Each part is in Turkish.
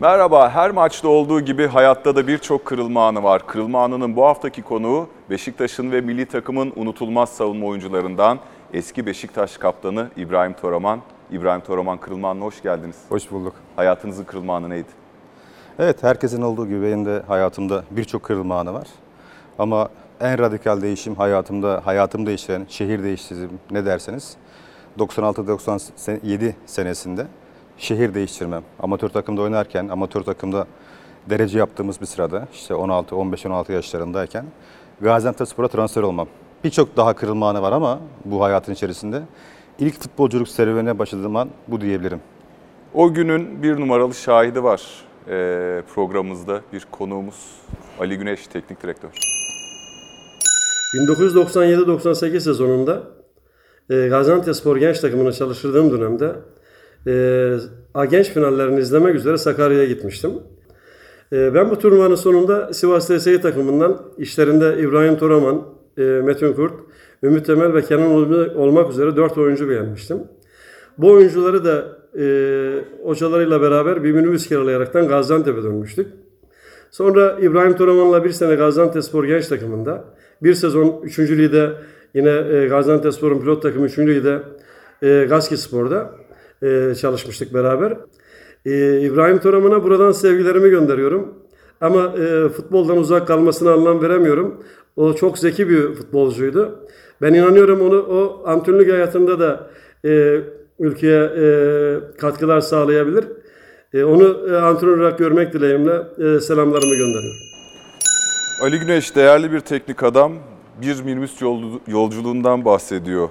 Merhaba, her maçta olduğu gibi hayatta da birçok kırılma anı var. Kırılma anının bu haftaki konuğu Beşiktaş'ın ve milli takımın unutulmaz savunma oyuncularından eski Beşiktaş kaptanı İbrahim Toraman. İbrahim Toraman kırılma anına hoş geldiniz. Hoş bulduk. Hayatınızın kırılma anı neydi? Evet, herkesin olduğu gibi benim de hayatımda birçok kırılma anı var. Ama en radikal değişim hayatımda, hayatım değiştiren, şehir değiştirdim ne derseniz 96-97 senesinde şehir değiştirmem. Amatör takımda oynarken, amatör takımda derece yaptığımız bir sırada işte 16, 15-16 yaşlarındayken Gaziantepspor'a transfer olmam. Birçok daha kırılma anı var ama bu hayatın içerisinde ilk futbolculuk serüvenine başladığım an bu diyebilirim. O günün bir numaralı şahidi var ee, programımızda bir konuğumuz Ali Güneş, teknik direktör. 1997-98 sezonunda e, Gaziantepspor genç takımına çalıştırdığım dönemde e, A genç finallerini izlemek üzere Sakarya'ya gitmiştim. E, ben bu turnuvanın sonunda Sivas TSE takımından işlerinde İbrahim Toraman, e, Metin Kurt, Ümit Temel ve Kenan olmak üzere 4 oyuncu beğenmiştim. Bu oyuncuları da e, hocalarıyla beraber bir minibüs kiralayaraktan Gaziantep'e dönmüştük. Sonra İbrahim Toraman'la bir sene Gaziantepspor genç takımında, bir sezon 3. ligde yine e, Gaziantepspor'un pilot takımı 3. ligde e, Gaski Spor'da e, çalışmıştık beraber. E, İbrahim Toraman'a buradan sevgilerimi gönderiyorum. Ama e, futboldan uzak kalmasına anlam veremiyorum. O çok zeki bir futbolcuydu. Ben inanıyorum onu o antrenörlük hayatında da e, ülkeye e, katkılar sağlayabilir. E, onu e, antrenör olarak görmek dileğimle e, selamlarımı gönderiyorum. Ali Güneş değerli bir teknik adam, bir minibüs yolcu- yolculuğundan bahsediyor.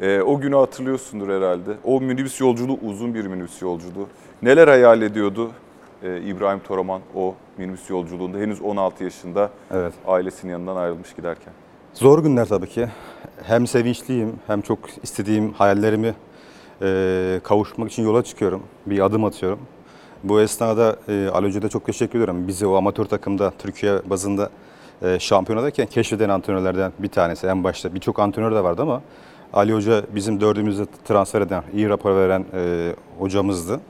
Ee, o günü hatırlıyorsundur herhalde. O minibüs yolculuğu uzun bir minibüs yolculuğu. Neler hayal ediyordu ee, İbrahim Toraman o minibüs yolculuğunda henüz 16 yaşında Evet. ailesinin yanından ayrılmış giderken? Zor günler tabii ki. Hem sevinçliyim hem çok istediğim hayallerimi e, kavuşmak için yola çıkıyorum. Bir adım atıyorum. Bu esnada e, Ali Hoca'ya da çok teşekkür ediyorum. Bizi o amatör takımda Türkiye bazında e, şampiyonadayken keşfeden antrenörlerden bir tanesi. En başta birçok antrenör de vardı ama Ali Hoca bizim dördümüzü transfer eden, iyi rapor veren e, hocamızdı.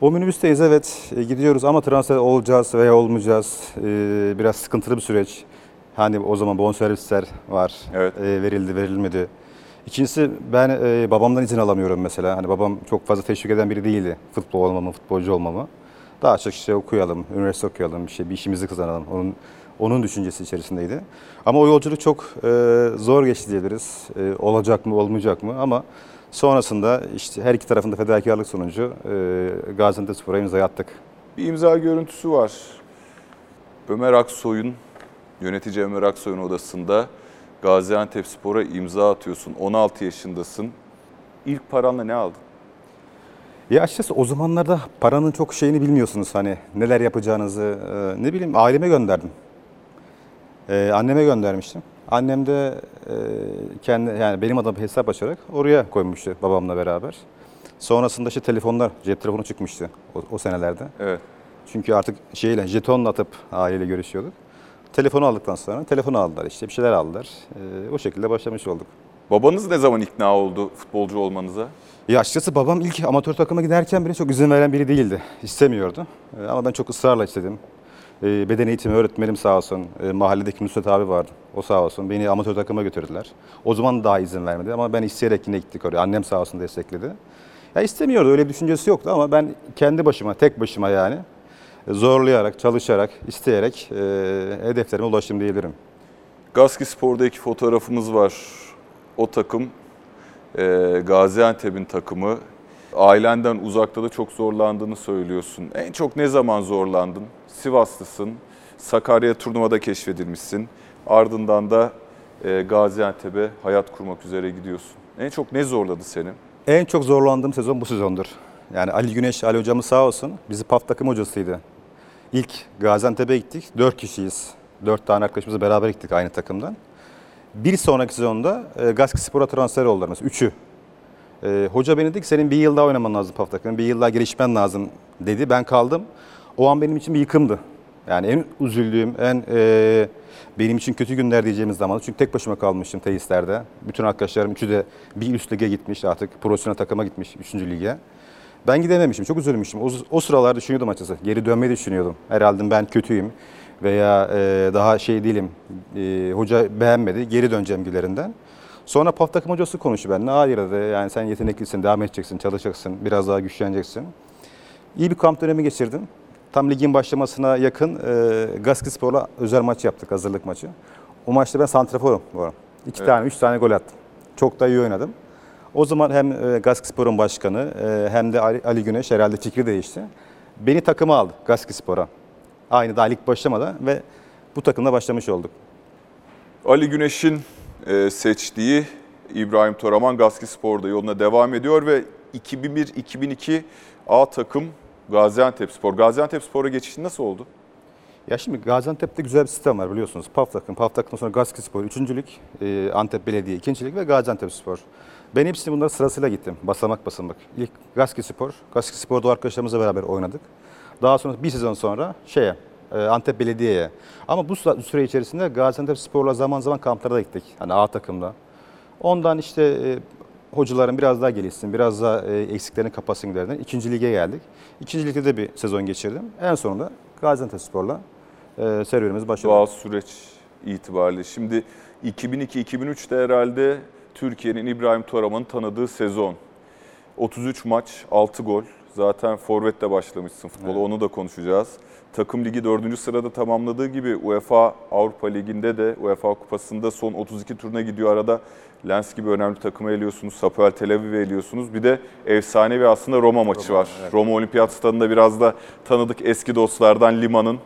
O minibüsteyiz evet E, gidiyoruz ama transfer olacağız veya olmayacağız. E, biraz sıkıntılı bir süreç. Hani o zaman bonservisler var. Evet. E, verildi verilmedi. İkincisi ben e, babamdan izin alamıyorum mesela. Hani babam çok fazla teşvik eden biri değildi futbol olmamı, futbolcu olmamı. Daha çok işte okuyalım, üniversite okuyalım, şey bir işimizi kazanalım. Onun onun düşüncesi içerisindeydi. Ama o yolculuk çok e, zor geçti diyebiliriz. E, olacak mı, olmayacak mı? Ama sonrasında işte her iki tarafında fedakarlık sonucu e, Gaziantepspor'a imza attık. Bir imza görüntüsü var. Ömer Aksoy'un, yönetici Ömer Aksoy'un odasında Gaziantep Spor'a imza atıyorsun. 16 yaşındasın. İlk paranla ne aldın? Ya açıkçası o zamanlarda paranın çok şeyini bilmiyorsunuz hani neler yapacağınızı e, ne bileyim aileme gönderdim. E, anneme göndermiştim. Annem de e, kendi yani benim adıma hesap açarak oraya koymuştu babamla beraber. Sonrasında işte telefonlar, cep telefonu çıkmıştı o, o senelerde. Evet. Çünkü artık şeyle jetonla atıp aileyle görüşüyorduk. Telefonu aldıktan sonra telefonu aldılar işte bir şeyler aldılar. E, o şekilde başlamış olduk. Babanız ne zaman ikna oldu futbolcu olmanıza? Ya açıkçası babam ilk amatör takıma giderken bile çok izin veren biri değildi. İstemiyordu. Ee, Ama ben çok ısrarla istedim. Ee, Beden eğitimi öğretmenim sağ olsun. Ee, Mahalledeki Nusret abi vardı. O sağ olsun. Beni amatör takıma götürdüler. O zaman daha izin vermedi ama ben isteyerek yine gittik oraya. Annem sağ olsun destekledi. Ya istemiyordu. Öyle bir düşüncesi yoktu ama ben kendi başıma, tek başıma yani zorlayarak, çalışarak, isteyerek e, hedeflerime ulaştım diyebilirim. Gaski Spor'daki fotoğrafımız var. O takım e, Gaziantep'in takımı. Ailenden uzakta da çok zorlandığını söylüyorsun. En çok ne zaman zorlandın? Sivaslısın. Sakarya turnuvada keşfedilmişsin. Ardından da e, Gaziantep'e hayat kurmak üzere gidiyorsun. En çok ne zorladı seni? En çok zorlandığım sezon bu sezondur. Yani Ali Güneş, Ali hocamız sağ olsun bizi PAF takım hocasıydı. İlk Gaziantep'e gittik. Dört kişiyiz. Dört tane arkadaşımızla beraber gittik aynı takımdan. Bir sonraki sezonda e, Gaski Spor'a transfer oldular mesela. Üçü. E, hoca beni dedi ki senin bir yıl daha oynaman lazım PAF takımında. Bir yıl daha gelişmen lazım dedi. Ben kaldım. O an benim için bir yıkımdı. Yani en üzüldüğüm, en e, benim için kötü günler diyeceğimiz zaman. Çünkü tek başıma kalmıştım tesislerde. Bütün arkadaşlarım üçü de bir üst lige gitmiş artık. Profesyonel takıma gitmiş 3. lige. Ben gidememişim, çok üzülmüştüm. O, o sıralar düşünüyordum açıkçası. Geri dönmeyi düşünüyordum. Herhalde ben kötüyüm veya e, daha şey değilim, e, hoca beğenmedi, geri döneceğim gibilerinden. Sonra PAF takım hocası konuştu benimle. Hayır dedi, yani sen yeteneklisin, devam edeceksin, çalışacaksın, biraz daha güçleneceksin. İyi bir kamp dönemi geçirdim. Tam ligin başlamasına yakın e, Gaskispor'la özel maç yaptık, hazırlık maçı. O maçta ben santraforum bu arada. İki tane, üç tane gol attım. Çok da iyi oynadım. O zaman hem e, Gaskispor'un başkanı e, hem de Ali, Ali Güneş herhalde fikri değişti. Beni takıma aldı Gaskispor'a. Aynı daha lig başlamadan ve bu takımla başlamış olduk. Ali Güneş'in e, seçtiği İbrahim Toraman Gaski Spor'da yoluna devam ediyor ve 2001-2002 A takım Gaziantep Spor. Gaziantep Spor'a geçişin nasıl oldu? Ya şimdi Gaziantep'te güzel bir sistem var biliyorsunuz. PAF takım, PAF takımdan sonra Gaskispor üçüncülük, e, Antep Belediye ikincilik ve Gaziantep Spor. Ben hepsini bunları sırasıyla gittim. Basamak basamak. İlk Gaskispor, Gaskispor'da arkadaşlarımızla beraber oynadık. Daha sonra bir sezon sonra şeye, e, Antep Belediye'ye. Ama bu süre- içerisinde Gaziantep Spor'la zaman zaman kamplara da gittik. Hani A takımda. Ondan işte e, hocaların biraz daha gelişsin, biraz daha e, eksiklerini kapatsın derken ikinci lige geldik. İkinci ligde de bir sezon geçirdim. En sonunda Gaziantep Spor'la e, serüvenimiz başladı. Doğal süreç itibariyle. Şimdi 2002-2003'te herhalde Türkiye'nin İbrahim Toraman'ı tanıdığı sezon. 33 maç, 6 gol. Zaten forvetle başlamışsın futbola, onu da konuşacağız. Takım ligi 4. sırada tamamladığı gibi UEFA Avrupa Ligi'nde de UEFA Kupası'nda son 32 turuna gidiyor. Arada Lens gibi önemli takımı eliyorsunuz, Sapuel Tel Aviv'i eliyorsunuz. Bir de efsanevi aslında Roma maçı var. Roma Olimpiyat Stadı'nda biraz da tanıdık eski dostlardan Lima'nın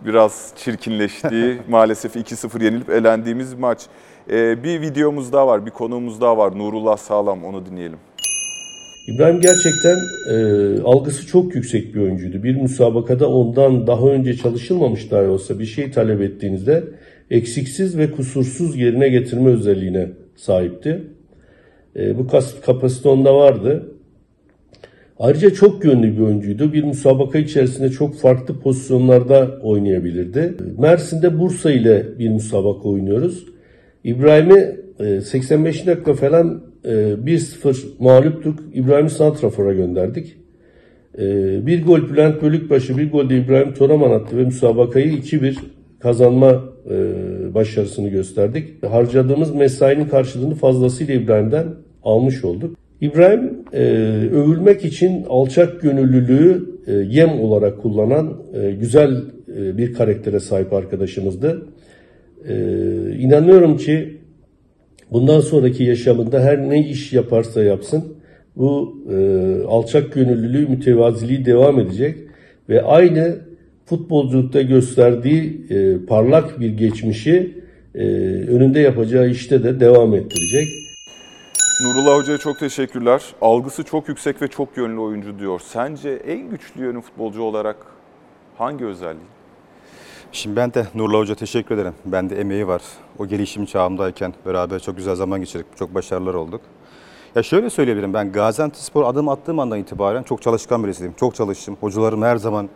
biraz çirkinleştiği, maalesef 2-0 yenilip elendiğimiz maç. Ee, bir videomuz daha var, bir konuğumuz daha var. Nurullah Sağlam, onu dinleyelim. İbrahim gerçekten e, algısı çok yüksek bir oyuncuydu. Bir müsabakada ondan daha önce çalışılmamış dahi olsa bir şey talep ettiğinizde eksiksiz ve kusursuz yerine getirme özelliğine sahipti. E, bu kapasite onda vardı. Ayrıca çok yönlü bir oyuncuydu. Bir müsabaka içerisinde çok farklı pozisyonlarda oynayabilirdi. Mersin'de Bursa ile bir müsabaka oynuyoruz. İbrahim'i e, 85 dakika falan e, 1-0 mağluptuk. İbrahim'i Santrafor'a gönderdik. E, Bir gol Bülent Bölükbaşı, bir gol de İbrahim Toraman attı ve müsabakayı 2-1 kazanma e, başarısını gösterdik. Harcadığımız mesainin karşılığını fazlasıyla İbrahim'den almış olduk. İbrahim e, övülmek için alçak gönüllülüğü e, yem olarak kullanan e, güzel e, bir karaktere sahip arkadaşımızdı. E, inanıyorum ki bundan sonraki yaşamında her ne iş yaparsa yapsın bu e, alçak gönüllülüğü, mütevaziliği devam edecek ve aynı futbolculukta gösterdiği e, parlak bir geçmişi e, önünde yapacağı işte de devam ettirecek. Nurullah Hoca'ya çok teşekkürler. Algısı çok yüksek ve çok yönlü oyuncu diyor. Sence en güçlü yönü futbolcu olarak hangi özelliği? Şimdi ben de Nurla Hoca teşekkür ederim. Ben de emeği var. O gelişim çağımdayken beraber çok güzel zaman geçirdik. Çok başarılar olduk. Ya şöyle söyleyebilirim. Ben Gaziantepspor adım attığım andan itibaren çok çalışkan birisiydim. Çok çalıştım. Hocalarım her zaman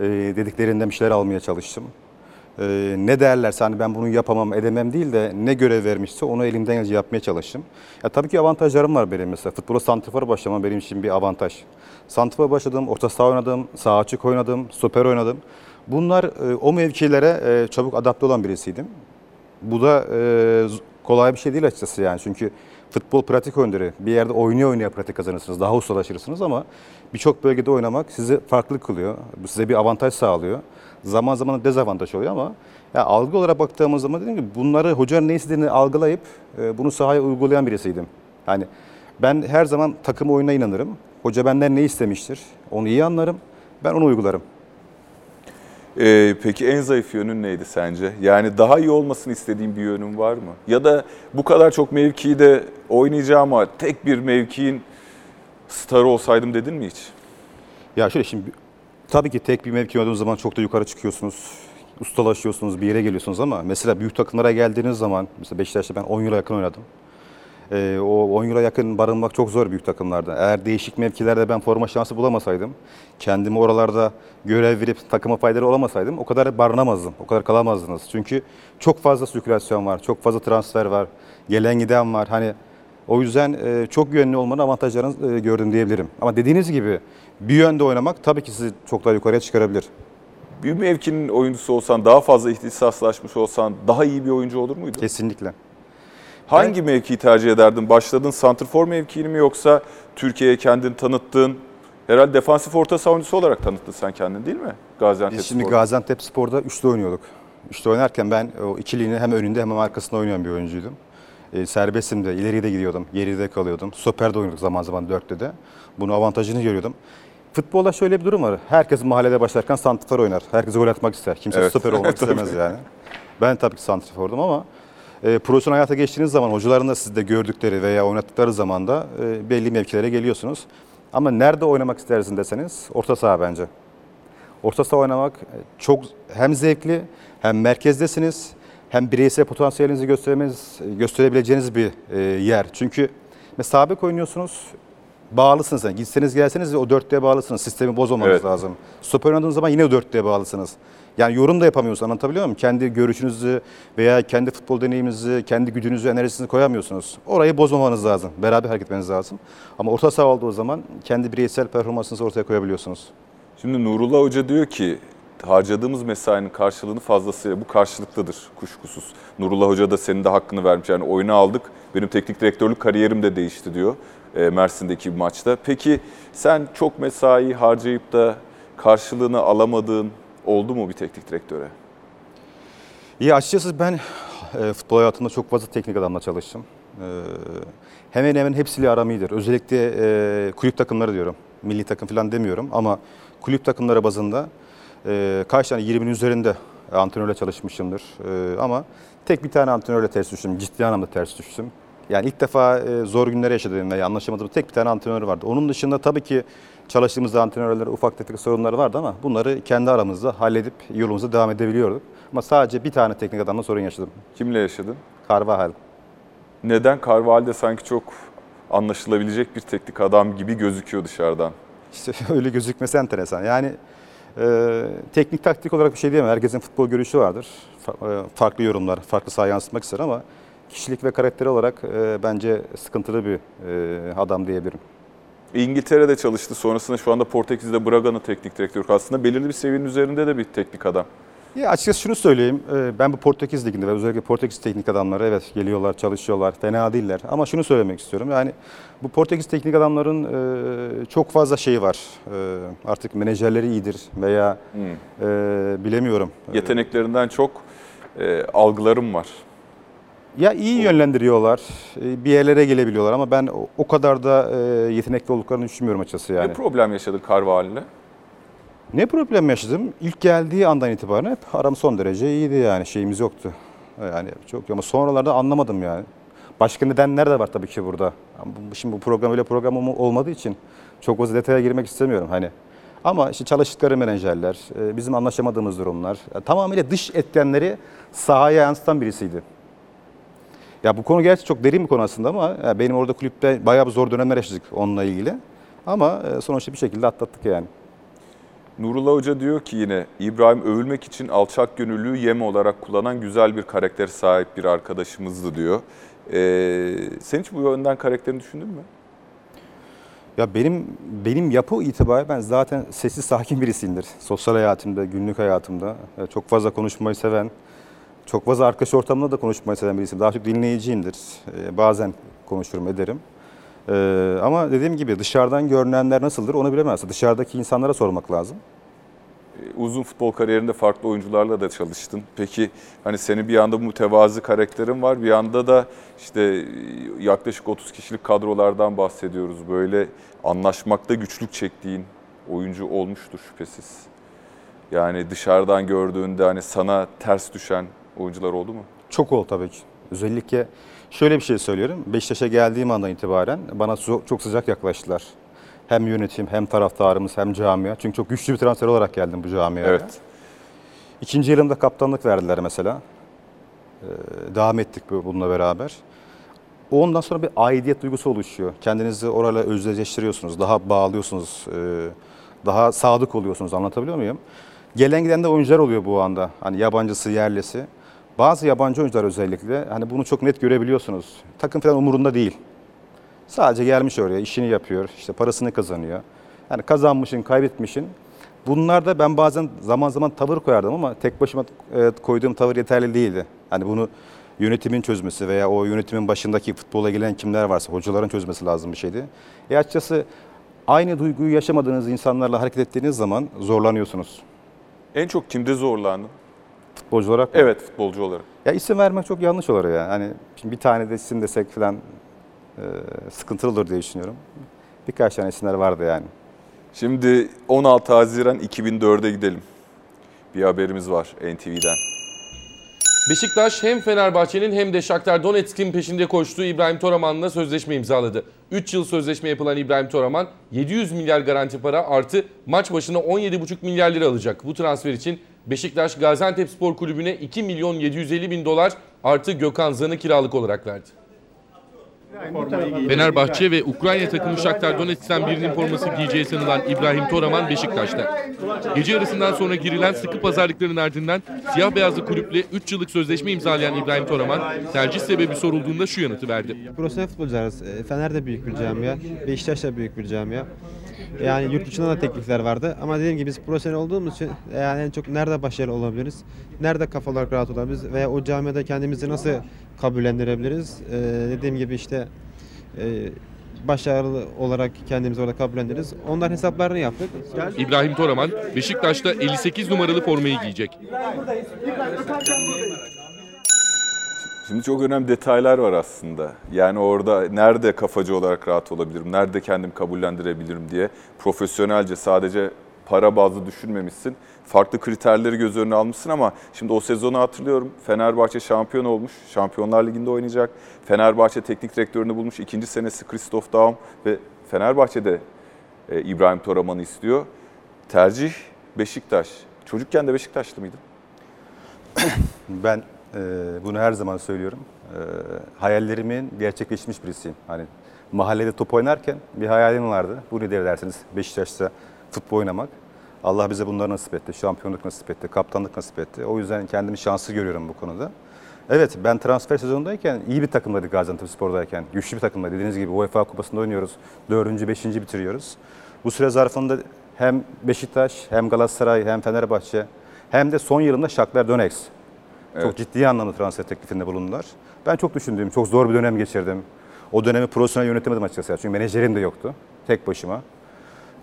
e, dediklerinden bir şeyler almaya çalıştım. E, ne derlerse hani ben bunu yapamam, edemem değil de ne görev vermişse onu elimden gelince yapmaya çalıştım. Ya tabii ki avantajlarım var benim mesela. Futbola santrifor başlamam benim için bir avantaj. Santrifor başladım, orta saha oynadım, sağ açık oynadım, stoper oynadım. Bunlar e, o mevkilere e, çabuk adapte olan birisiydim. Bu da e, kolay bir şey değil açıkçası yani. Çünkü futbol pratik oyunları. Bir yerde oynaya oynaya pratik kazanırsınız. Daha ustalaşırsınız ama birçok bölgede oynamak sizi farklı kılıyor. Bu size bir avantaj sağlıyor. Zaman zaman dezavantaj oluyor ama ya algı olarak baktığımız zaman dedim ki bunları hocanın ne istediğini algılayıp bunu sahaya uygulayan birisiydim. Yani ben her zaman takım oyununa inanırım. Hoca benden ne istemiştir? Onu iyi anlarım. Ben onu uygularım. Ee, peki en zayıf yönün neydi sence? Yani daha iyi olmasını istediğin bir yönün var mı? Ya da bu kadar çok mevkide oynayacağım ama tek bir mevkiin starı olsaydım dedin mi hiç? Ya şöyle şimdi tabii ki tek bir mevki oynadığınız zaman çok da yukarı çıkıyorsunuz. Ustalaşıyorsunuz, bir yere geliyorsunuz ama mesela büyük takımlara geldiğiniz zaman mesela Beşiktaş'ta ben 10 yıla yakın oynadım. Ee, o 10 yıla yakın barınmak çok zor büyük takımlarda. Eğer değişik mevkilerde ben forma şansı bulamasaydım, kendimi oralarda görev verip takıma faydalı olamasaydım o kadar barınamazdım, o kadar kalamazdınız. Çünkü çok fazla sirkülasyon var, çok fazla transfer var, gelen giden var. Hani O yüzden e, çok yönlü olmanın avantajlarını e, gördüm diyebilirim. Ama dediğiniz gibi bir yönde oynamak tabii ki sizi çok daha yukarıya çıkarabilir. Bir mevkinin oyuncusu olsan, daha fazla ihtisaslaşmış olsan daha iyi bir oyuncu olur muydun? Kesinlikle. Hangi mevkiyi tercih ederdin? Başladın santrfor mevkiini mi yoksa Türkiye'ye kendini tanıttın? Herhalde defansif orta savunucusu olarak tanıttın sen kendini değil mi? Gaziantep Biz şimdi Spor'da. Gaziantep Spor'da üçlü oynuyorduk. Üçlü oynarken ben o ikiliğini hem önünde hem arkasında oynayan bir oyuncuydum. E, serbestim de, ileriye de gidiyordum, geride kalıyordum. Stoper'de oynuyorduk zaman zaman dörtte de. Bunu avantajını görüyordum. Futbolda şöyle bir durum var. Herkes mahallede başlarken santrfor oynar. Herkes gol atmak ister. Kimse Evet. stoper olmak istemez yani. Ben tabii ki santrfordum ama e, profesyonel hayata geçtiğiniz zaman hocaların da sizde gördükleri veya oynattıkları zaman da e, belli mevkilere geliyorsunuz. Ama nerede oynamak istersin deseniz orta saha bence. Orta saha oynamak çok hem zevkli hem merkezdesiniz hem bireysel potansiyelinizi göstermeniz, gösterebileceğiniz bir e, yer. Çünkü sabit oynuyorsunuz, bağlısınız. Yani gitseniz gelseniz o dörtlüğe bağlısınız. Sistemi bozmamanız Evet. lazım. Stoper oynadığınız zaman yine o dörtlüğe bağlısınız. Yani yorum da yapamıyorsunuz anlatabiliyor muyum? Kendi görüşünüzü veya kendi futbol deneyiminizi, kendi gücünüzü, enerjisini koyamıyorsunuz. Orayı bozmamanız lazım. Beraber hareket etmeniz lazım. Ama orta saha olduğu zaman kendi bireysel performansınızı ortaya koyabiliyorsunuz. Şimdi Nurullah Hoca diyor ki harcadığımız mesainin karşılığını fazlasıyla bu karşılıklıdır kuşkusuz. Nurullah Hoca da senin de hakkını vermiş. Yani oyunu aldık. Benim teknik direktörlük kariyerim de değişti diyor Mersin'deki bir maçta. Peki sen çok mesai harcayıp da karşılığını alamadığın oldu mu bir teknik direktöre? İyi açıkçası ben e, futbol hayatımda çok fazla teknik adamla çalıştım. E, hemen hemen hepsiyle aram iyidir. Özellikle e, kulüp takımları diyorum. Milli takım falan demiyorum ama kulüp takımları bazında e, kaç tane 20'nin üzerinde antrenörle çalışmışımdır. E, ama tek bir tane antrenörle ters düştüm. Ciddi anlamda ters düştüm. Yani ilk defa e, zor günler yaşadığım veya anlaşamadığım tek bir tane antrenör vardı. Onun dışında tabii ki çalıştığımız antrenörlerle ufak tefek sorunlar vardı ama bunları kendi aramızda halledip yolumuza devam edebiliyorduk. Ama sadece bir tane teknik adamla sorun yaşadım. Kimle yaşadın? Carvajal. Neden? Carvalho de sanki çok anlaşılabilecek bir teknik adam gibi gözüküyor dışarıdan. İşte öyle gözükmesi enteresan. Yani e, teknik taktik olarak bir şey diyemem. Herkesin futbol görüşü vardır. Fa- e, farklı yorumlar, farklı saha yansıtmak ister ama kişilik ve karakteri olarak e, bence sıkıntılı bir e, adam diyebilirim. İngiltere'de çalıştı. Sonrasında şu anda Portekiz'de Braga'nın teknik direktörü. Aslında belirli bir seviyenin üzerinde de bir teknik adam. Ya açıkçası şunu söyleyeyim. e, Ben bu Portekiz Ligi'nde ve özellikle Portekiz teknik adamları evet geliyorlar, çalışıyorlar. Fena değiller. Ama şunu söylemek istiyorum. Yani bu Portekiz teknik adamların e, çok fazla şeyi var. E, Artık menajerleri iyidir veya e, bilemiyorum. Yeteneklerinden çok algılarım var. Ya iyi yönlendiriyorlar, e, bir yerlere gelebiliyorlar ama ben o- kadar da e, yetenekli olduklarını düşünmüyorum açıkçası yani. Ne problem yaşadın Carvalho'yla? Ne problem yaşadım? İlk geldiği andan itibaren hep aram son derece iyiydi yani şeyimiz yoktu. Yani çok ama sonralarda anlamadım yani. Başka nedenler de var tabii ki burada. Şimdi bu program öyle program olma- olmadığı için çok fazla detaya girmek istemiyorum hani. Ama işte çalıştıkları menajerler, e, bizim anlaşamadığımız durumlar, tamamıyla dış etkenleri sahaya yansıtan birisiydi. Ya bu konu gerçi çok derin bir konu aslında ama ya benim orada kulüpte bayağı bir zor dönemler yaşadık onunla ilgili. Ama e, sonuçta bir şekilde atlattık yani. Nurullah Hoca diyor ki yine İbrahim övülmek için alçak gönüllüyü yem olarak kullanan güzel bir karakter sahip bir arkadaşımızdı diyor. Ee, sen hiç bu yönden karakterini düşündün mü? Ya benim benim yapı itibariyle ben zaten sessiz sakin birisiyimdir. Sosyal hayatımda, günlük hayatımda e, çok fazla konuşmayı seven, çok fazla arkadaş ortamında da konuşmayı seven birisiyim. Daha çok dinleyiciyimdir. E, Bazen konuşurum, ederim. E, Ama dediğim gibi dışarıdan görünenler nasıldır onu bilemez. Dışarıdaki insanlara sormak lazım. Ee, Uzun futbol kariyerinde farklı oyuncularla da çalıştın. Peki hani senin bir yanda mütevazi karakterin var, bir yanda da işte e, yaklaşık 30 kişilik kadrolardan bahsediyoruz. Böyle anlaşmakta güçlük çektiğin oyuncu olmuştur şüphesiz. Yani dışarıdan gördüğünde hani sana ters düşen oyuncular oldu mu? Çok oldu tabii ki. Özellikle şöyle bir şey söylüyorum. Beşiktaş'a geldiğim andan itibaren bana çok sıcak yaklaştılar. Hem yönetim hem taraftarımız hem camia. Çünkü çok güçlü bir transfer olarak geldim bu camiaya. Evet. İkinci yılımda kaptanlık verdiler mesela. Ee, devam ettik bu- bununla beraber. Ondan sonra bir aidiyet duygusu oluşuyor. Kendinizi orayla özdeşleştiriyorsunuz. Daha bağlıyorsunuz. e, Daha sadık oluyorsunuz. Anlatabiliyor muyum? Gelen giden de oyuncular oluyor bu anda. Hani yabancısı, yerlisi. Bazı yabancı oyuncular özellikle hani bunu çok net görebiliyorsunuz. Takım falan umurunda değil. Sadece gelmiş oraya, işini yapıyor, işte parasını kazanıyor. Yani kazanmışın, kaybetmişin. Bunlarda ben bazen zaman zaman tavır koyardım ama tek başıma e, koyduğum tavır yeterli değildi. Hani bunu yönetimin çözmesi veya o yönetimin başındaki futbola gelen kimler varsa hocaların çözmesi lazım bir şeydi. E açıkçası aynı duyguyu yaşamadığınız insanlarla hareket ettiğiniz zaman zorlanıyorsunuz. En çok kimde zorlandın? Futbolcu olarak. Evet futbolcu olarak. Ya isim vermek çok yanlış olur ya. Hani şimdi bir tane de isim desek falan e, sıkıntılı olur diye düşünüyorum. Birkaç tane isimler vardı yani. Şimdi 16 Haziran 2004'e gidelim. Bir haberimiz var NTV'den. Beşiktaş hem Fenerbahçe'nin hem de Shakhtar Donetsk'in peşinde koştuğu İbrahim Toraman'la sözleşme imzaladı. 3 yıl sözleşme yapılan İbrahim Toraman 700 milyar garanti para artı maç başına 17,5 milyar lira alacak. Bu transfer için Beşiktaş Gaziantep Spor Kulübü'ne 2 milyon 750 bin dolar artı Gökhan Zan'ı kiralık olarak verdi. Fenerbahçe ve Ukrayna takımı Shakhtar Donetsk'ten birinin forması giyeceği sanılan İbrahim Toraman Beşiktaş'ta. Gece yarısından sonra girilen sıkı pazarlıkların ardından siyah beyazlı kulüple 3 yıllık sözleşme imzalayan İbrahim Toraman tercih sebebi sorulduğunda şu yanıtı verdi. Profesyonel futbolcularız. E, Fener de büyük bir camia, Beşiktaş da büyük bir camia. Yani yurt dışından da teklifler vardı ama dediğim gibi biz profesyonel olduğumuz için yani en çok nerede başarılı olabiliriz, nerede kafa olarak rahat olabiliriz veya o camiada kendimizi nasıl kabullendirebiliriz. E, dediğim gibi işte e, başarılı olarak kendimizi orada kabullendiririz. Onların hesaplarını yaptık. İbrahim Toraman Beşiktaş'ta 58 numaralı formayı giyecek. Şimdi çok önemli detaylar var aslında. Yani orada nerede kafacı olarak rahat olabilirim, nerede kendimi kabullendirebilirim diye profesyonelce sadece para bazlı düşünmemişsin. Farklı kriterleri göz önüne almışsın ama şimdi o sezonu hatırlıyorum. Fenerbahçe şampiyon olmuş. Şampiyonlar Ligi'nde oynayacak. Fenerbahçe teknik direktörünü bulmuş. İkinci senesi Christoph Daum ve Fenerbahçe'de e, İbrahim Toraman'ı istiyor. Tercih Beşiktaş. Çocukken de Beşiktaşlı mıydın? Ben bunu her zaman söylüyorum. E, hayallerimin gerçekleşmiş birisiyim. Hani mahallede top oynarken bir hayalim vardı. Bu nedir dersiniz Beşiktaş'ta futbol oynamak. Allah bize bunları nasip etti. Şampiyonluk nasip etti, kaptanlık nasip etti. O yüzden kendimi şanslı görüyorum bu konuda. Evet ben transfer sezonundayken iyi bir takımdaydık Gaziantep Spor'dayken. Güçlü bir takımda dediğiniz gibi UEFA Kupası'nda oynuyoruz. Dördüncü, beşinci bitiriyoruz. Bu süre zarfında hem Beşiktaş, hem Galatasaray, hem Fenerbahçe, hem de son yılında Shakhtar Donetsk çok ciddi anlamda transfer teklifinde bulundular. Ben çok düşündüm, çok zor bir dönem geçirdim. O dönemi profesyonel yönetemedim açıkçası. Çünkü menajerim de yoktu. Tek başıma.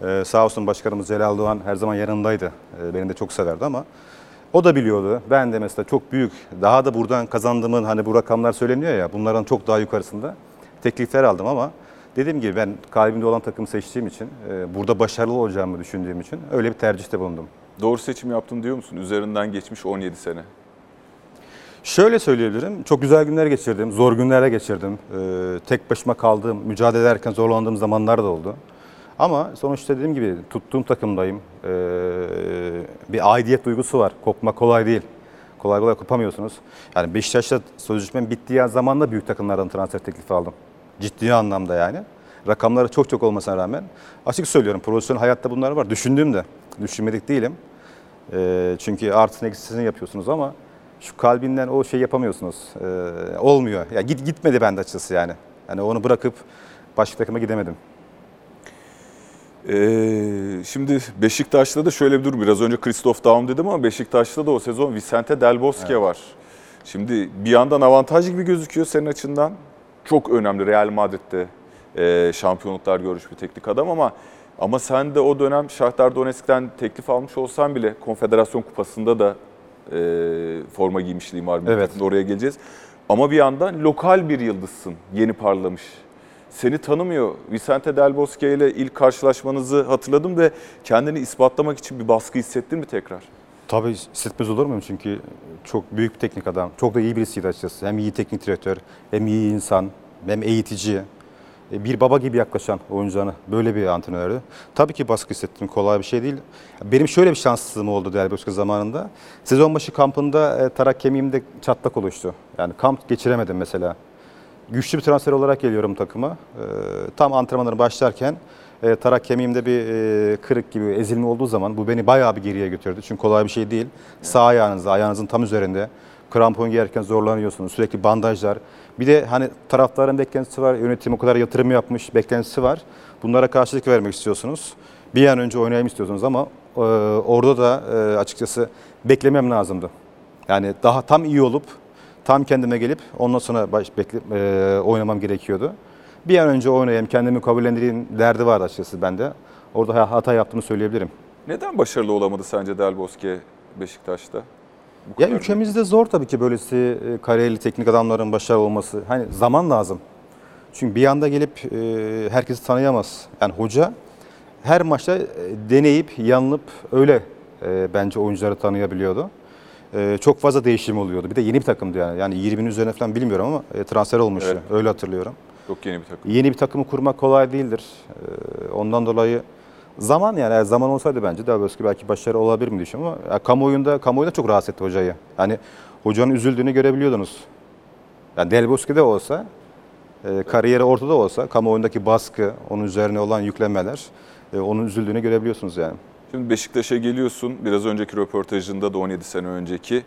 Ee, sağ olsun başkanımız Celal Doğan her zaman yanındaydı. Ee, beni de çok severdi ama o da biliyordu. Ben de mesela çok büyük, daha da buradan kazandığımın hani bu rakamlar söyleniyor ya bunların çok daha yukarısında teklifler aldım ama dediğim gibi ben kalbimde olan takımı seçtiğim için, e, burada başarılı olacağımı düşündüğüm için öyle bir tercihte bulundum. Doğru seçim yaptım diyor musun? Üzerinden geçmiş 17 sene. Şöyle söyleyebilirim. Çok güzel günler geçirdim. Zor günlere geçirdim. Ee, tek başıma kaldığım, mücadele ederken zorlandığım zamanlar da oldu. Ama sonuçta dediğim gibi tuttuğum takımdayım. Ee, bir aidiyet duygusu var. Kopmak kolay değil. Kolay kolay kopamıyorsunuz. Yani Beşiktaş'ta sözleşmem bittiği zaman da büyük takımlardan transfer teklifi aldım. Ciddi anlamda yani. Rakamları çok çok olmasına rağmen. Açık söylüyorum profesyonel hayatta bunlar var. Düşündüğüm de. Düşünmedik değilim. Ee, çünkü artısını eksisini yapıyorsunuz ama şu kalbinden o şey yapamıyorsunuz. Ee, olmuyor. Ya git gitmedi bende açıkçası yani. Yani onu bırakıp başka takıma gidemedim. Ee, şimdi Beşiktaş'ta da şöyle bir durum. Biraz önce Christoph Daum dedim ama Beşiktaş'ta da o sezon Vicente Del Bosque var. Şimdi bir yandan avantaj gibi gözüküyor senin açından. Çok önemli Real Madrid'de e, şampiyonluklar görmüş bir teknik adam ama ama sen de o dönem Shakhtar Donetsk'ten teklif almış olsan bile Konfederasyon Kupası'nda da e, forma giymişliğin var. Evet. Oraya geleceğiz. Ama bir yandan lokal bir yıldızsın. Yeni parlamış. Seni tanımıyor. Vicente Del Bosque ile ilk karşılaşmanızı hatırladım ve kendini ispatlamak için bir baskı hissettin mi tekrar? Tabii hissetmez olur muyum? Çünkü çok büyük bir teknik adam. Çok da iyi birisiydi açıkçası. Hem iyi teknik direktör, hem iyi insan, hem eğitici. E, Bir baba gibi yaklaşan oyuncularına böyle bir antrenördü. Tabii ki baskı hissettim. Kolay bir şey değil. Benim şöyle bir şanssızlığım oldu Bosque zamanında. Sezon başı kampında e, tarak kemiğimde çatlak oluştu. Yani kamp geçiremedim mesela. Güçlü bir transfer olarak geliyorum takıma. E, Tam antrenmanlara başlarken tarak kemiğimde bir kırık gibi ezilme olduğu zaman bu beni bayağı bir geriye götürdü. Çünkü kolay bir şey değil. Sağ ayağınızda, ayağınızın tam üzerinde Krampon giyerken zorlanıyorsunuz. Sürekli bandajlar. Bir de hani taraftarın beklentisi var. Yönetim o kadar yatırım yapmış. Beklentisi var. Bunlara karşılık vermek istiyorsunuz. Bir an önce oynayayım istiyorsunuz ama e, orada da e, açıkçası beklemem lazımdı. Yani daha tam iyi olup tam kendime gelip ondan sonra baş, bekle, e, oynamam gerekiyordu. Bir an önce oynayayım, kendimi kabullendireyim derdi vardı açıkçası bende. Orada hata yaptığımı söyleyebilirim. Neden başarılı olamadı sence Del Bosque Beşiktaş'ta? Bu Ya ülkemizde zor tabii ki böylesi e, kariyerli teknik adamların başarılı olması. Hani zaman lazım. Çünkü bir anda gelip e, herkesi tanıyamaz. Yani hoca her maçta e, deneyip, yanılıp öyle e, bence oyuncuları tanıyabiliyordu. E, çok fazla değişim oluyordu. Bir de yeni bir takımdı yani. Yani 20'nin üzerine falan bilmiyorum ama e, transfer olmuştu. Evet. Öyle hatırlıyorum. Çok yeni bir takım. Yeni bir takımı kurmak kolay değildir. Ondan dolayı zaman yani eğer zaman olsaydı bence daha belki belki başarı olabilir mi düşünüyorum ama ya, kamuoyunda kamuoyu da çok rahatsız etti hocayı. Yani hocanın üzüldüğünü görebiliyordunuz. Yani Del Bosque'de olsa, e, kariyeri ortada olsa kamuoyundaki baskı, onun üzerine olan yüklemeler, e, onun üzüldüğünü görebiliyorsunuz yani. Şimdi Beşiktaş'a geliyorsun. Biraz önceki röportajında da 17 sene önceki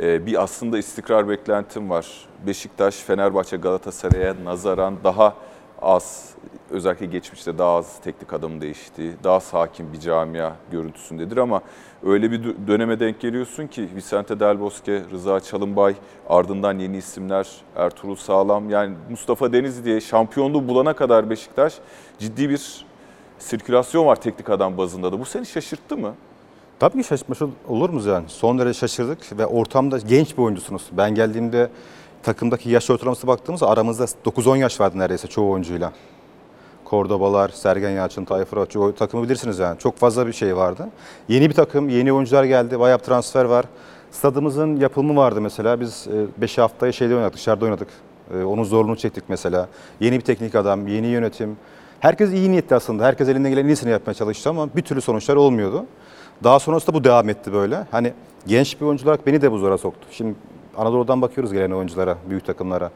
e, bir aslında istikrar beklentim var. Beşiktaş, Fenerbahçe, Galatasaray'a nazaran daha az, özellikle geçmişte daha az teknik adamı değiştiği, daha sakin bir camia görüntüsündedir ama öyle bir dö- döneme denk geliyorsun ki Vicente Del Bosque, Rıza Çalınbay, ardından yeni isimler Ertuğrul Sağlam, yani Mustafa Denizli diye şampiyonluğu bulana kadar Beşiktaş ciddi bir sirkülasyon var teknik adam bazında da. Bu seni şaşırttı mı? Tabii ki şaşırmış ol- olur muyuz yani? Son derece şaşırdık ve ortamda genç bir oyuncusunuz. Ben geldiğimde takımdaki yaş ortalaması baktığımızda aramızda 9-10 yaş vardı neredeyse çoğu oyuncuyla. Kordobalar, Sergen Yalçın, Tayfur Atçı o takımı bilirsiniz yani. Çok fazla bir şey vardı. Yeni bir takım, yeni oyuncular geldi, bayağı transfer var. Stadımızın yapımı vardı mesela. Biz 5 haftayı şeyde oynadık, dışarıda oynadık. E, Onun zorluğunu çektik mesela. Yeni bir teknik adam, yeni yönetim. Herkes iyi niyetli aslında. Herkes elinden gelen en iyisini yapmaya çalıştı ama bir türlü sonuçlar olmuyordu. Daha sonrasında bu devam etti böyle. Hani genç bir oyuncu olarak beni de bu zora soktu. Şimdi Anadolu'dan bakıyoruz gelen oyunculara, büyük takımlara.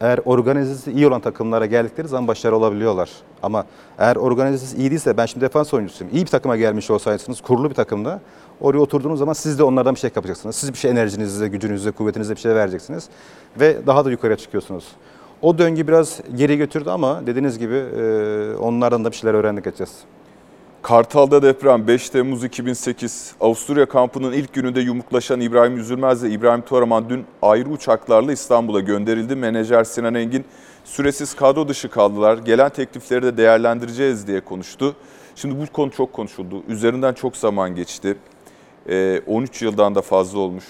Eğer organizesi iyi olan takımlara geldikleri zaman başarılı olabiliyorlar. Ama eğer organizesi iyi değilse, ben şimdi defans oyuncusuyum. İyi bir takıma gelmiş olsaydınız, kurulu bir takımda, oraya oturduğunuz zaman siz de onlardan bir şey yapacaksınız. Siz bir şey enerjinizle, gücünüzle, kuvvetinizle bir şey vereceksiniz. Ve daha da yukarıya çıkıyorsunuz. O döngü biraz geri götürdü ama dediğiniz gibi onlardan da bir şeyler öğrendik açacağız. Kartal'da deprem 5 Temmuz 2008. Avusturya kampının ilk gününde yumruklaşan İbrahim Üzülmez ve İbrahim Toraman dün ayrı uçaklarla İstanbul'a gönderildi. Menajer Sinan Engin süresiz kadro dışı kaldılar. Gelen teklifleri de değerlendireceğiz diye konuştu. Şimdi bu konu çok konuşuldu. Üzerinden çok zaman geçti. Ee, 13 yıldan da fazla olmuş.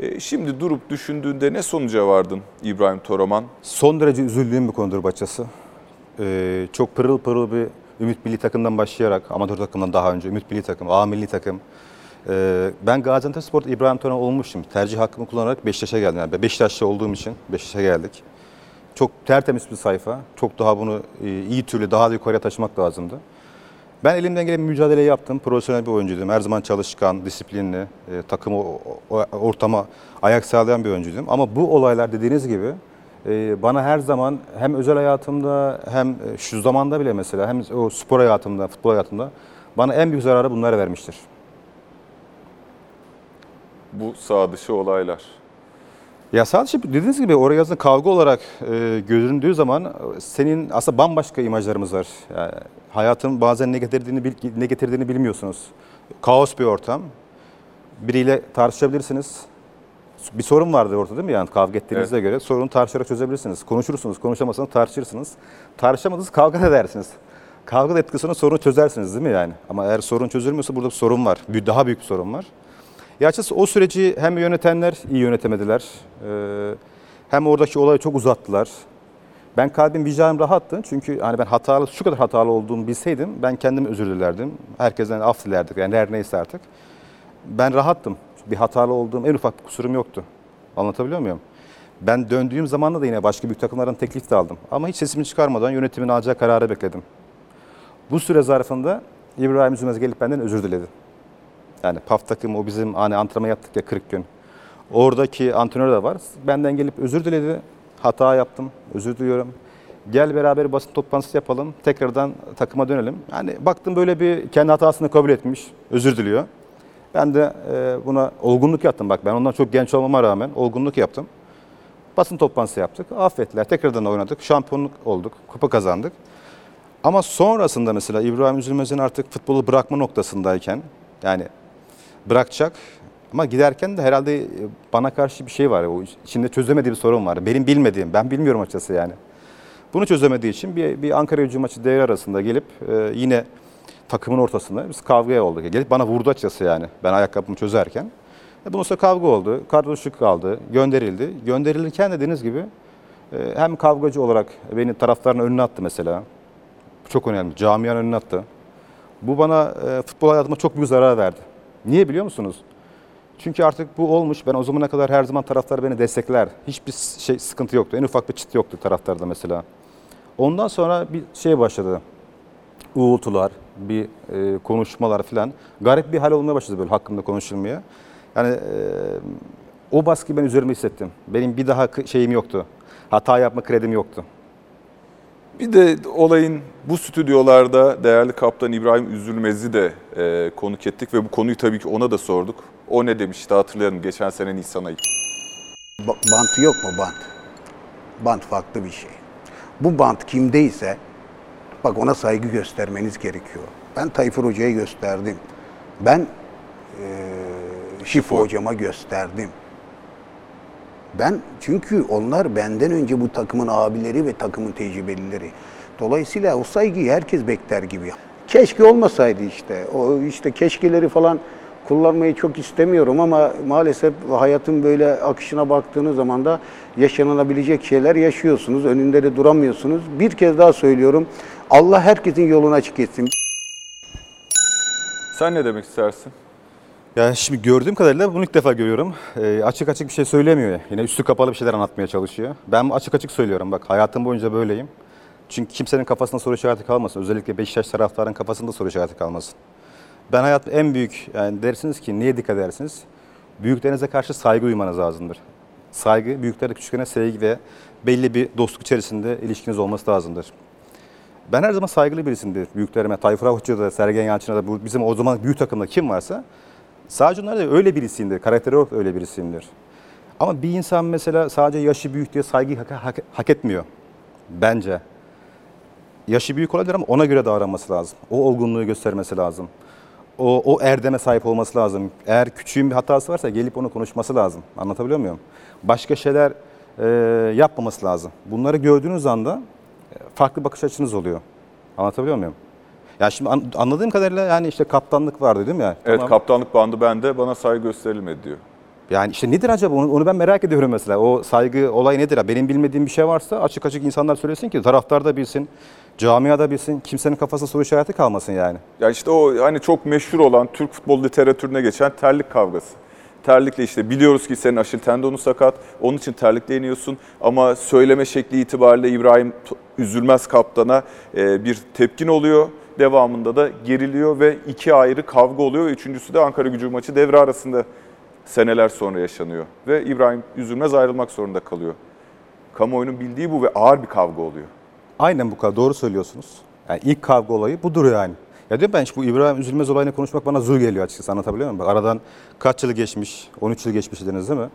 Ee, şimdi durup düşündüğünde ne sonuca vardın İbrahim Toraman? Son derece üzüldüğüm bir konudur açıkçası. Ee, çok pırıl pırıl bir Ümit Milli takımdan başlayarak, amatör takımdan daha önce Ümit Milli takım, A Milli takım. Ee, ben Gaziantepspor'da İbrahim Toran olmuştum. Tercih hakkımı kullanarak Beşiktaş'a geldim. Yani Beşiktaş'ta olduğum için Beşiktaş'a geldik. Çok tertemiz bir sayfa. Çok daha bunu e, iyi türlü daha da yukarıya taşımak lazımdı. Ben elimden gelen mücadeleyi yaptım. Profesyonel bir oyuncuydum. Her zaman çalışkan, disiplinli, e, takımı ortama ayak sağlayan bir oyuncuydum. Ama bu olaylar dediğiniz gibi bana her zaman hem özel hayatımda hem e, şu zamanda bile mesela hem o spor hayatımda, futbol hayatımda bana en büyük zararı bunlar vermiştir. Bu sağ dışı olaylar. Ya sadece dediğiniz gibi oraya yazın kavga olarak e, göründüğü zaman e, senin aslında bambaşka imajlarımız var. Yani hayatın bazen ne getirdiğini ne getirdiğini bilmiyorsunuz. Kaos bir ortam. Biriyle tartışabilirsiniz. Bir sorun vardır ortada değil mi yani kavga ettiğinize göre sorunu tartışarak çözebilirsiniz. Konuşursunuz, konuşamazsanız tartışırsınız. Tartışamadınız kavga edersiniz. Kavga ettikten sonra sorunu çözersiniz değil mi yani? Ama eğer sorun çözülmüyorsa burada bir sorun var. Bir- Daha büyük bir sorun var. Ya açıkçası o süreci hem yönetenler iyi yönetemediler. Ee, hem oradaki olayı çok uzattılar. Ben kalbim vicdanım rahattı. Çünkü hani ben hatalı, şu kadar hatalı olduğumu bilseydim ben kendime özür dilerdim. Herkesten af dilerdik. Yani her neyse artık. Ben rahattım. Bir hatalı olduğum en ufak bir kusurum yoktu. Anlatabiliyor muyum? Ben döndüğüm zamanda da yine başka büyük takımlardan teklif de aldım. Ama hiç sesimi çıkarmadan yönetimin alacağı kararı bekledim. Bu süre zarfında İbrahim Üzülmez gelip benden özür diledi. Yani PAF takımı o bizim hani antrenman yaptık ya 40 gün. Oradaki antrenör de var. Benden gelip özür diledi. Hata yaptım. Özür diliyorum. Gel beraber basın toplantısı yapalım. Tekrardan takıma dönelim. Yani baktım böyle bir kendi hatasını kabul etmiş. Özür diliyor. Ben de e, buna olgunluk yaptım. Bak ben ondan çok genç olmama rağmen olgunluk yaptım. Basın toplantısı yaptık. Affettiler. Tekrardan oynadık. Şampiyonluk olduk. Kupa kazandık. Ama sonrasında mesela İbrahim Üzülmez'in artık futbolu bırakma noktasındayken yani bırakacak ama giderken de herhalde e, bana karşı bir şey var. O içinde çözemediği bir sorun var. Benim bilmediğim, ben bilmiyorum açıkçası yani. Bunu çözemediği için bir, bir Ankara gücü maçı devre arasında gelip e, yine takımın ortasında biz kavgaya olduk. Gelip bana vurdu açıkçası yani ben ayakkabımı çözerken. E, bunun sonra kavga oldu. Kadroşluk kaldı. Gönderildi. Gönderilirken dediğiniz gibi e, hem kavgacı olarak beni taraftarın önüne attı mesela. Çok önemli. Camianın önüne attı. Bu bana e, futbol hayatıma çok büyük zarar verdi. Niye biliyor musunuz? Çünkü artık bu olmuş. Ben o zamana kadar her zaman taraftar beni destekler. Hiçbir şey sıkıntı yoktu. En ufak bir çıt yoktu taraftarda mesela. Ondan sonra bir şey başladı. Uğultular, bir e, konuşmalar falan. Garip bir hal olmaya başladı böyle hakkında konuşulmaya. Yani e, o baskıyı ben üzerime hissettim. Benim bir daha şeyim yoktu. Hata yapma kredim yoktu. Bir de olayın bu stüdyolarda değerli kaptan İbrahim Üzülmez'i de e, konuk ettik ve bu konuyu tabii ki ona da sorduk. O ne demişti hatırlayalım geçen sene Nisan ayı. Ba- Bant yok mu bant? Bant farklı bir şey. Bu bant kimdeyse bak ona saygı göstermeniz gerekiyor. Ben Tayfur Hoca'ya gösterdim. Ben eee Şifo Hocama gösterdim. Ben çünkü onlar benden önce bu takımın abileri ve takımın tecrübelileri. Dolayısıyla o saygıyı herkes bekler gibi. Keşke olmasaydı işte. O işte keşkeleri falan kullanmayı çok istemiyorum ama maalesef hayatın böyle akışına baktığınız zaman da yaşanılabilecek şeyler yaşıyorsunuz. Önünde de duramıyorsunuz. Bir kez daha söylüyorum. Allah herkesin yolunu açık etsin. Sen ne demek istersin? Ya şimdi gördüğüm kadarıyla bunu ilk defa görüyorum. Ee, açık açık bir şey söylemiyor. Yine üstü kapalı bir şeyler anlatmaya çalışıyor. Ben açık açık söylüyorum. Bak hayatım boyunca böyleyim. Çünkü kimsenin kafasında soru işareti kalmasın. Özellikle Beşiktaş taraftarının kafasında soru işareti kalmasın. Ben hayat en büyük yani dersiniz ki niye dikkat edersiniz? Büyüklerinize karşı saygı duymanız lazımdır. Saygı, büyüklere küçüklerine sevgi ve belli bir dostluk içerisinde ilişkiniz olması lazımdır. Ben her zaman saygılı birisiyimdir büyüklerime. Tayfur Avcı'da da, Sergen Yalçın'a da, bizim o zaman büyük takımda kim varsa sadece onlar da öyle birisiyimdir. Karakteri öyle birisiyimdir. Ama bir insan mesela sadece yaşı büyük diye saygı hak, hak, hak etmiyor. Bence. Yaşı büyük olabilir ama ona göre davranması lazım. O olgunluğu göstermesi lazım. O, o erdeme sahip olması lazım. Eğer küçüğün bir hatası varsa gelip onu konuşması lazım. Anlatabiliyor muyum? Başka şeyler e, yapmaması lazım. Bunları gördüğünüz anda farklı bakış açınız oluyor. Anlatabiliyor muyum? Ya şimdi an- anladığım kadarıyla yani işte kaptanlık vardı değil mi ya? Evet Tamam. kaptanlık bandı bende bana saygı gösterilmedi diyor. Yani işte nedir acaba onu, onu ben merak ediyorum mesela. O saygı olay nedir? Benim bilmediğim bir şey varsa açık açık insanlar söylesin ki taraftar da bilsin, camiada bilsin, kimsenin kafasında soru işareti kalmasın yani. Ya işte o hani çok meşhur olan Türk futbol literatürüne geçen terlik kavgası. Terlikle işte biliyoruz ki senin aşil tendonu sakat. Onun için terlikle iniyorsun. Ama söyleme şekli itibariyle İbrahim Üzülmez kaptana e, bir tepkin oluyor. Devamında da geriliyor ve iki ayrı kavga oluyor. Üçüncüsü de Ankara gücü maçı devre arasında seneler sonra yaşanıyor. Ve İbrahim Üzülmez ayrılmak zorunda kalıyor. Kamuoyunun bildiği bu ve ağır bir kavga oluyor. Aynen bu kadar doğru söylüyorsunuz. Yani ilk kavga olayı budur yani. Ya diyorum ben işte bu İbrahim Üzülmez olayını konuşmak bana zul geliyor açıkçası anlatabiliyor muyum? Bak aradan kaç yıl geçmiş, 13 yıl geçmiş dediniz değil mi?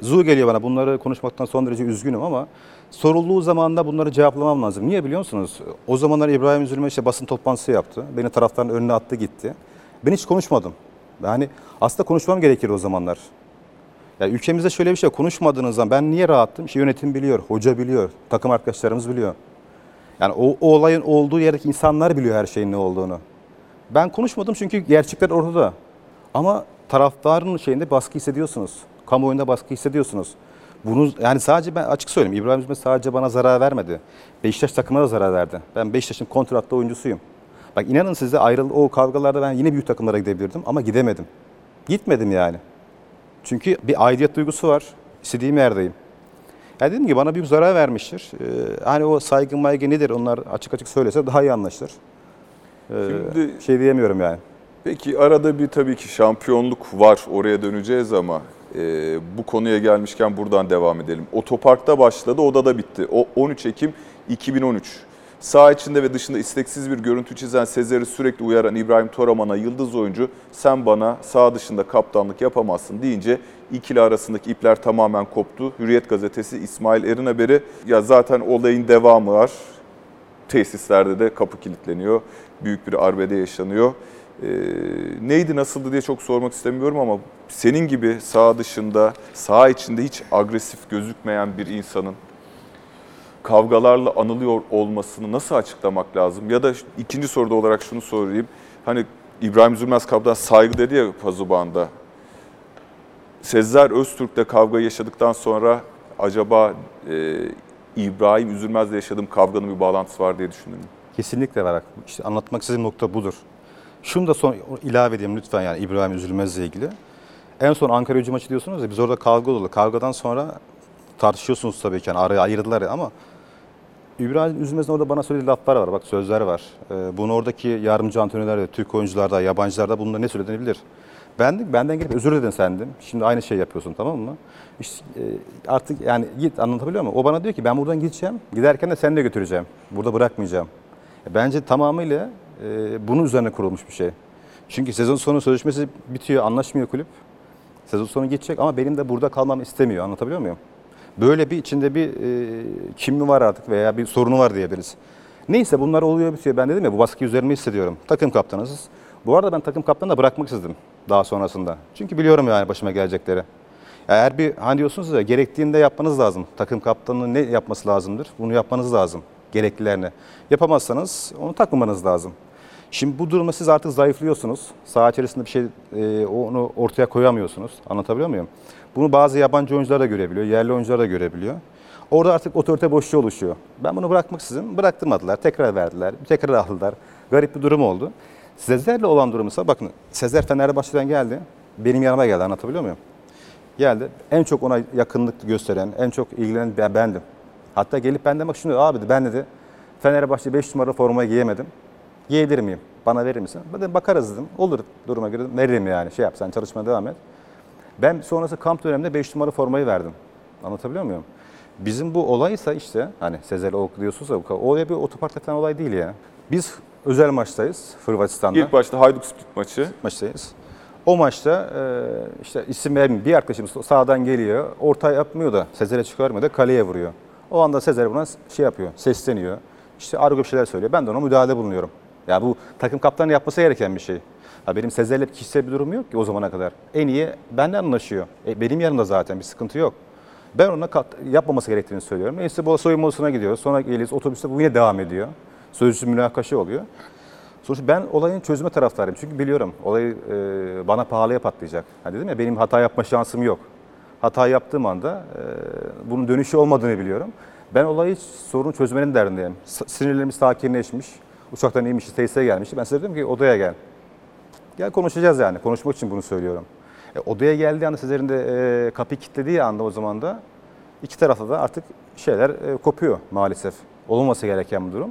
Zul geliyor bana bunları konuşmaktan son derece üzgünüm ama sorulduğu zaman da bunları cevaplamam lazım. Niye biliyor musunuz? O zamanlar İbrahim Üzülmez işte basın toplantısı yaptı. Beni taraftarın önüne attı gitti. Ben hiç konuşmadım. Yani aslında konuşmam gerekir o zamanlar. Ya ülkemizde şöyle bir şey konuşmadığınız zaman ben niye rahattım? İşte yönetim biliyor, hoca biliyor, takım arkadaşlarımız biliyor. Yani o, o olayın olduğu yerdeki insanlar biliyor her şeyin ne olduğunu. Ben konuşmadım çünkü gerçekler ortada. Ama taraftarın şeyinde baskı hissediyorsunuz. Kamuoyunda baskı hissediyorsunuz. Bunu yani sadece ben açık söyleyeyim İbrahim Üzmez sadece bana zarar vermedi. Beşiktaş takımına da zarar verdi. Ben Beşiktaş'ın kontratlı oyuncusuyum. Bak inanın size ayrıl o kavgalarda ben yine büyük takımlara gidebilirdim ama gidemedim. Gitmedim yani. Çünkü bir aidiyet duygusu var. İstediğim yerdeyim. Ya dedim ki bana bir zarar vermiştir. Ee, hani o saygı maygı nedir onlar açık açık söylese daha iyi anlaşılır. Ee, Şimdi şey diyemiyorum yani. Peki arada bir tabii ki şampiyonluk var oraya döneceğiz ama e, bu konuya gelmişken buradan devam edelim. Otoparkta başladı, odada bitti. O 13 Ekim 2013. Sağ içinde ve dışında isteksiz bir görüntü çizen Sezer'i sürekli uyaran İbrahim Toraman'a yıldız oyuncu sen bana sağ dışında kaptanlık yapamazsın deyince ikili arasındaki ipler tamamen koptu. Hürriyet gazetesi İsmail Erin haberi ya zaten olayın devamı var. Tesislerde de kapı kilitleniyor. Büyük bir arbede yaşanıyor. Ee, neydi nasıldı diye çok sormak istemiyorum ama senin gibi sağ dışında, sağ içinde hiç agresif gözükmeyen bir insanın kavgalarla anılıyor olmasını nasıl açıklamak lazım? Ya da ikinci soruda olarak şunu sorayım. Hani İbrahim Zülmez Kaptan saygı dedi ya Pazuban'da. Sezer Öztürk'le kavga yaşadıktan sonra acaba e, İbrahim Üzülmez'le yaşadığım kavganın bir bağlantısı var diye düşündüm. Kesinlikle var. İşte anlatmak istediğim nokta budur. Şunu da son ilave edeyim lütfen yani İbrahim Üzülmez'le ilgili. En son Ankara gücü maçı diyorsunuz ya biz orada kavga oldu. Kavgadan sonra tartışıyorsunuz tabii ki yani araya ayırdılar ya ama İbrahim Üzülmez'in orada bana söylediği laflar var. Bak sözler var. Ee, bunu oradaki yardımcı antrenörler de, Türk oyuncularda, yabancılarda bununla ne söylediğini bilir. Ben de, benden gelip özür diledin sendin. Şimdi aynı şey yapıyorsun tamam mı? İşte, e, artık yani git anlatabiliyor muyum? O bana diyor ki ben buradan gideceğim. Giderken de seni de götüreceğim. Burada bırakmayacağım. E, Bence tamamıyla e, bunun üzerine kurulmuş bir şey. Çünkü sezon sonu sözleşmesi bitiyor, anlaşmıyor kulüp. Sezon sonu geçecek ama benim de burada kalmam istemiyor. Anlatabiliyor muyum? Böyle bir içinde bir e, kimi var artık veya bir sorunu var diyebiliriz. Neyse bunlar oluyor bitiyor. Ben dedim ya bu baskıyı üzerime hissediyorum. Takım kaptanısız. Bu arada ben takım kaptanı da bırakmak istedim daha sonrasında. Çünkü biliyorum yani başıma gelecekleri. Eğer bir hani diyorsunuz ya gerektiğinde yapmanız lazım. Takım kaptanının ne yapması lazımdır? Bunu yapmanız lazım. Gereklilerini. Yapamazsanız onu takmamanız lazım. Şimdi bu durumda siz artık zayıflıyorsunuz. Saha içerisinde bir şey e, onu ortaya koyamıyorsunuz. Anlatabiliyor muyum? Bunu bazı yabancı oyuncular da görebiliyor, yerli oyuncular da görebiliyor. Orada artık otorite boşluğu oluşuyor. Ben bunu bırakmak istedim. Bıraktırmadılar. Tekrar verdiler. Tekrar aldılar. Garip bir durum oldu. Sezer'le olan durum ise bakın Sezer Fenerbahçe'den geldi. Benim yanıma geldi. Anlatabiliyor muyum? Geldi. En çok ona yakınlık gösteren, en çok ilgilenen ben- bendim. Hatta gelip benden bak şunu abi dedi, ben dedi Fenerbahçe 5 numara formayı giyemedim. Giyebilir miyim? Bana verir misin? Ben dedim bakarız dedim. Olur duruma göre veririm yani. Şey yap sen çalışmaya devam et. Ben sonrası kamp döneminde 5 numara formayı verdim. Anlatabiliyor muyum? Bizim bu olaysa işte hani Sezer o diyorsunuz ya o olay bir otoparkta falan olay değil ya. Biz özel maçtayız Hırvatistan'da İlk başta Hajduk Split maçı. maçtayız. O maçta e, işte isim vermeyeyim bir arkadaşımız sağdan geliyor. Orta yapmıyor da Sezer'e çıkarmıyor da kaleye vuruyor. O anda Sezer buna şey yapıyor, sesleniyor. İşte argo bir şeyler söylüyor. Ben de ona müdahale bulunuyorum. Ya bu takım kaptanı yapması gereken bir şey. Ha benim Sezer'le kişisel bir durum yok ki o zamana kadar. En iyi benden anlaşıyor. E, benim yanımda zaten bir sıkıntı yok. Ben ona kat, yapmaması gerektiğini söylüyorum. Neyse bu soyunma odasına gidiyoruz. Sonra geliyoruz otobüste bu yine devam ediyor. Sözcü münakaşa oluyor. Sonuçta ben olayın çözüme taraftarıyım. Çünkü biliyorum olayı e, bana pahalıya patlayacak. Ha dedim ya benim hata yapma şansım yok. Hata yaptığım anda e, bunun dönüşü olmadığını biliyorum. Ben olayı sorunu çözmenin derdindeyim. Sinirlerimiz sakinleşmiş. Uçaktan inmişiz, tesise gelmişti. Ben size dedim ki odaya gel. Gel konuşacağız yani. Konuşmak için bunu söylüyorum. E, odaya geldiği anda Sezer'in de e, kapıyı kilitlediği anda o zaman da iki tarafta da artık şeyler e, kopuyor maalesef. Olmaması gereken bir durum.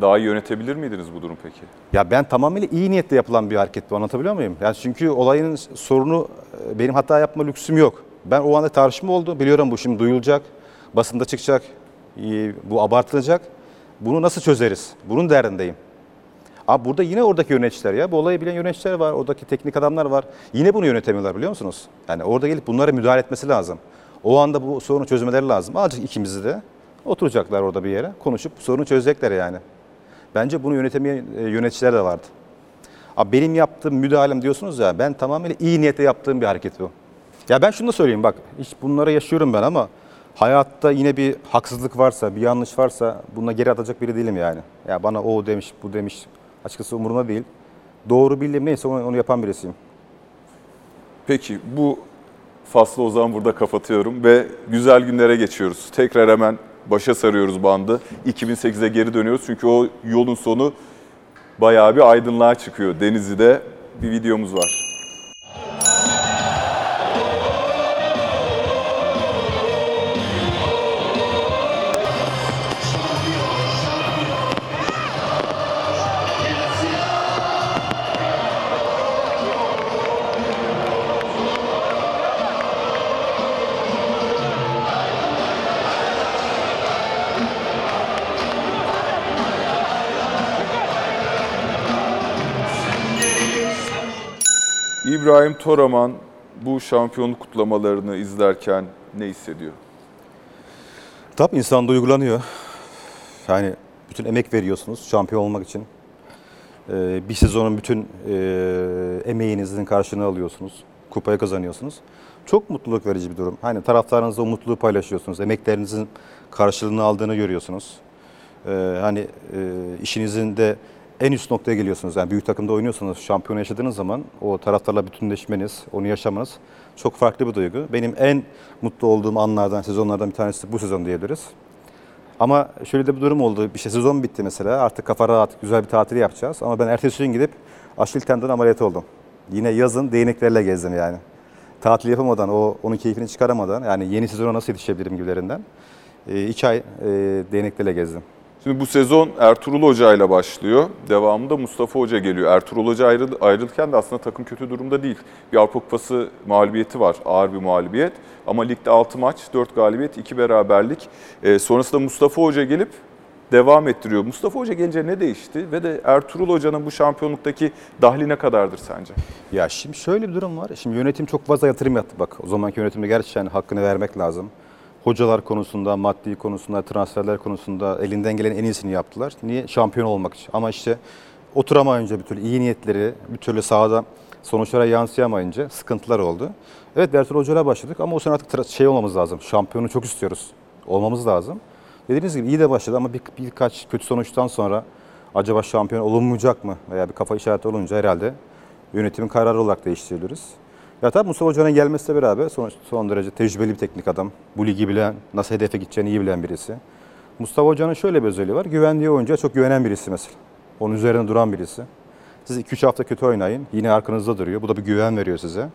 Daha iyi yönetebilir miydiniz bu durum peki? Ya ben tamamıyla iyi niyetle yapılan bir hareket bu anlatabiliyor muyum? Yani çünkü olayın sorunu e, benim hata yapma lüksüm yok. Ben o anda tartışma oldu. Biliyorum bu şimdi duyulacak, basında çıkacak, bu abartılacak. Bunu nasıl çözeriz? Bunun derdindeyim. Abi burada yine oradaki yöneticiler ya. Bu olayı bilen yöneticiler var, oradaki teknik adamlar var. Yine bunu yönetemiyorlar biliyor musunuz? Yani orada gelip bunlara müdahale etmesi lazım. O anda bu sorunu çözmeleri lazım. Alacak ikimizi de oturacaklar orada bir yere, konuşup sorunu çözecekler yani. Bence bunu yönetemeyen e, yöneticiler de vardı. Abi benim yaptığım müdahalem diyorsunuz ya ben tamamıyla iyi niyetle yaptığım bir hareket bu. Ya ben şunu da söyleyeyim bak hiç bunları yaşıyorum ben ama hayatta yine bir haksızlık varsa, bir yanlış varsa buna geri atacak biri değilim yani. Ya bana o demiş, bu demiş açıkçası umurumda değil. Doğru bildiğim neyse onu, onu yapan birisiyim. Peki bu faslı o zaman burada kapatıyorum ve güzel günlere geçiyoruz. Tekrar hemen başa sarıyoruz bandı. 2008'e geri dönüyoruz çünkü o yolun sonu bayağı bir aydınlığa çıkıyor. Denizli'de bir videomuz var. İbrahim Toraman bu şampiyonluk kutlamalarını izlerken ne hissediyor? Tabii insan duygulanıyor. Yani bütün emek veriyorsunuz şampiyon olmak için. Ee, bir sezonun bütün e, emeğinizin karşılığını alıyorsunuz. Kupayı kazanıyorsunuz. Çok mutluluk verici bir durum. Hani taraftarınızla mutluluğu paylaşıyorsunuz. Emeklerinizin karşılığını aldığını görüyorsunuz. Ee, hani e, işinizin de en üst noktaya geliyorsunuz. Yani büyük takımda oynuyorsanız, şampiyon yaşadığınız zaman o taraftarla bütünleşmeniz, onu yaşamanız çok farklı bir duygu. Benim en mutlu olduğum anlardan, sezonlardan bir tanesi bu sezon diyebiliriz. Ama şöyle de bir durum oldu. İşte sezon bitti mesela. Artık kafa rahat, güzel bir tatil yapacağız. Ama ben ertesi gün gidip Aşil tendon ameliyatı oldum. Yine yazın değneklerle gezdim yani. Tatil yapamadan, o onun keyfini çıkaramadan, yani yeni sezona nasıl yetişebilirim gibilerinden. E, iki ay e, değneklerle gezdim. Şimdi bu sezon Ertuğrul Hoca ile başlıyor. Devamında Mustafa Hoca geliyor. Ertuğrul Hoca ayrı, ayrılırken de aslında takım kötü durumda değil. Bir Avrupa Kupası mağlubiyeti var. Ağır bir mağlubiyet. Ama ligde 6 maç, 4 galibiyet, 2 beraberlik. Ee, sonrasında Mustafa Hoca gelip devam ettiriyor. Mustafa Hoca gelince ne değişti? Ve de Ertuğrul Hoca'nın bu şampiyonluktaki dahli ne kadardır sence? Ya şimdi şöyle bir durum var. Şimdi yönetim çok fazla yatırım yaptı bak. O zamanki yönetimde gerçekten hakkını vermek lazım. Hocalar konusunda, maddi konusunda, transferler konusunda elinden gelen en iyisini yaptılar. Niye? Şampiyon olmak için. Ama işte oturamayınca bir türlü iyi niyetleri, bir türlü sahada sonuçlara yansıyamayınca sıkıntılar oldu. Evet Bertol Hoca'yla başladık ama o sene artık şey olmamız lazım. Şampiyonu çok istiyoruz. Olmamız lazım. Dediğiniz gibi iyi de başladı ama bir, birkaç kötü sonuçtan sonra acaba şampiyon olunmayacak mı veya bir kafa işareti olunca herhalde yönetimin kararı olarak değiştirebiliriz. Ya tabii Mustafa Hoca'nın gelmesiyle beraber son, son derece tecrübeli bir teknik adam. Bu ligi bilen, nasıl hedefe gideceğini iyi bilen birisi. Mustafa Hoca'nın şöyle bir özelliği var. Güvendiği oyuncuya çok güvenen birisi mesela. Onun üzerine duran birisi. Siz 2-3 hafta kötü oynayın. Yine arkanızda duruyor. Bu da bir güven veriyor size.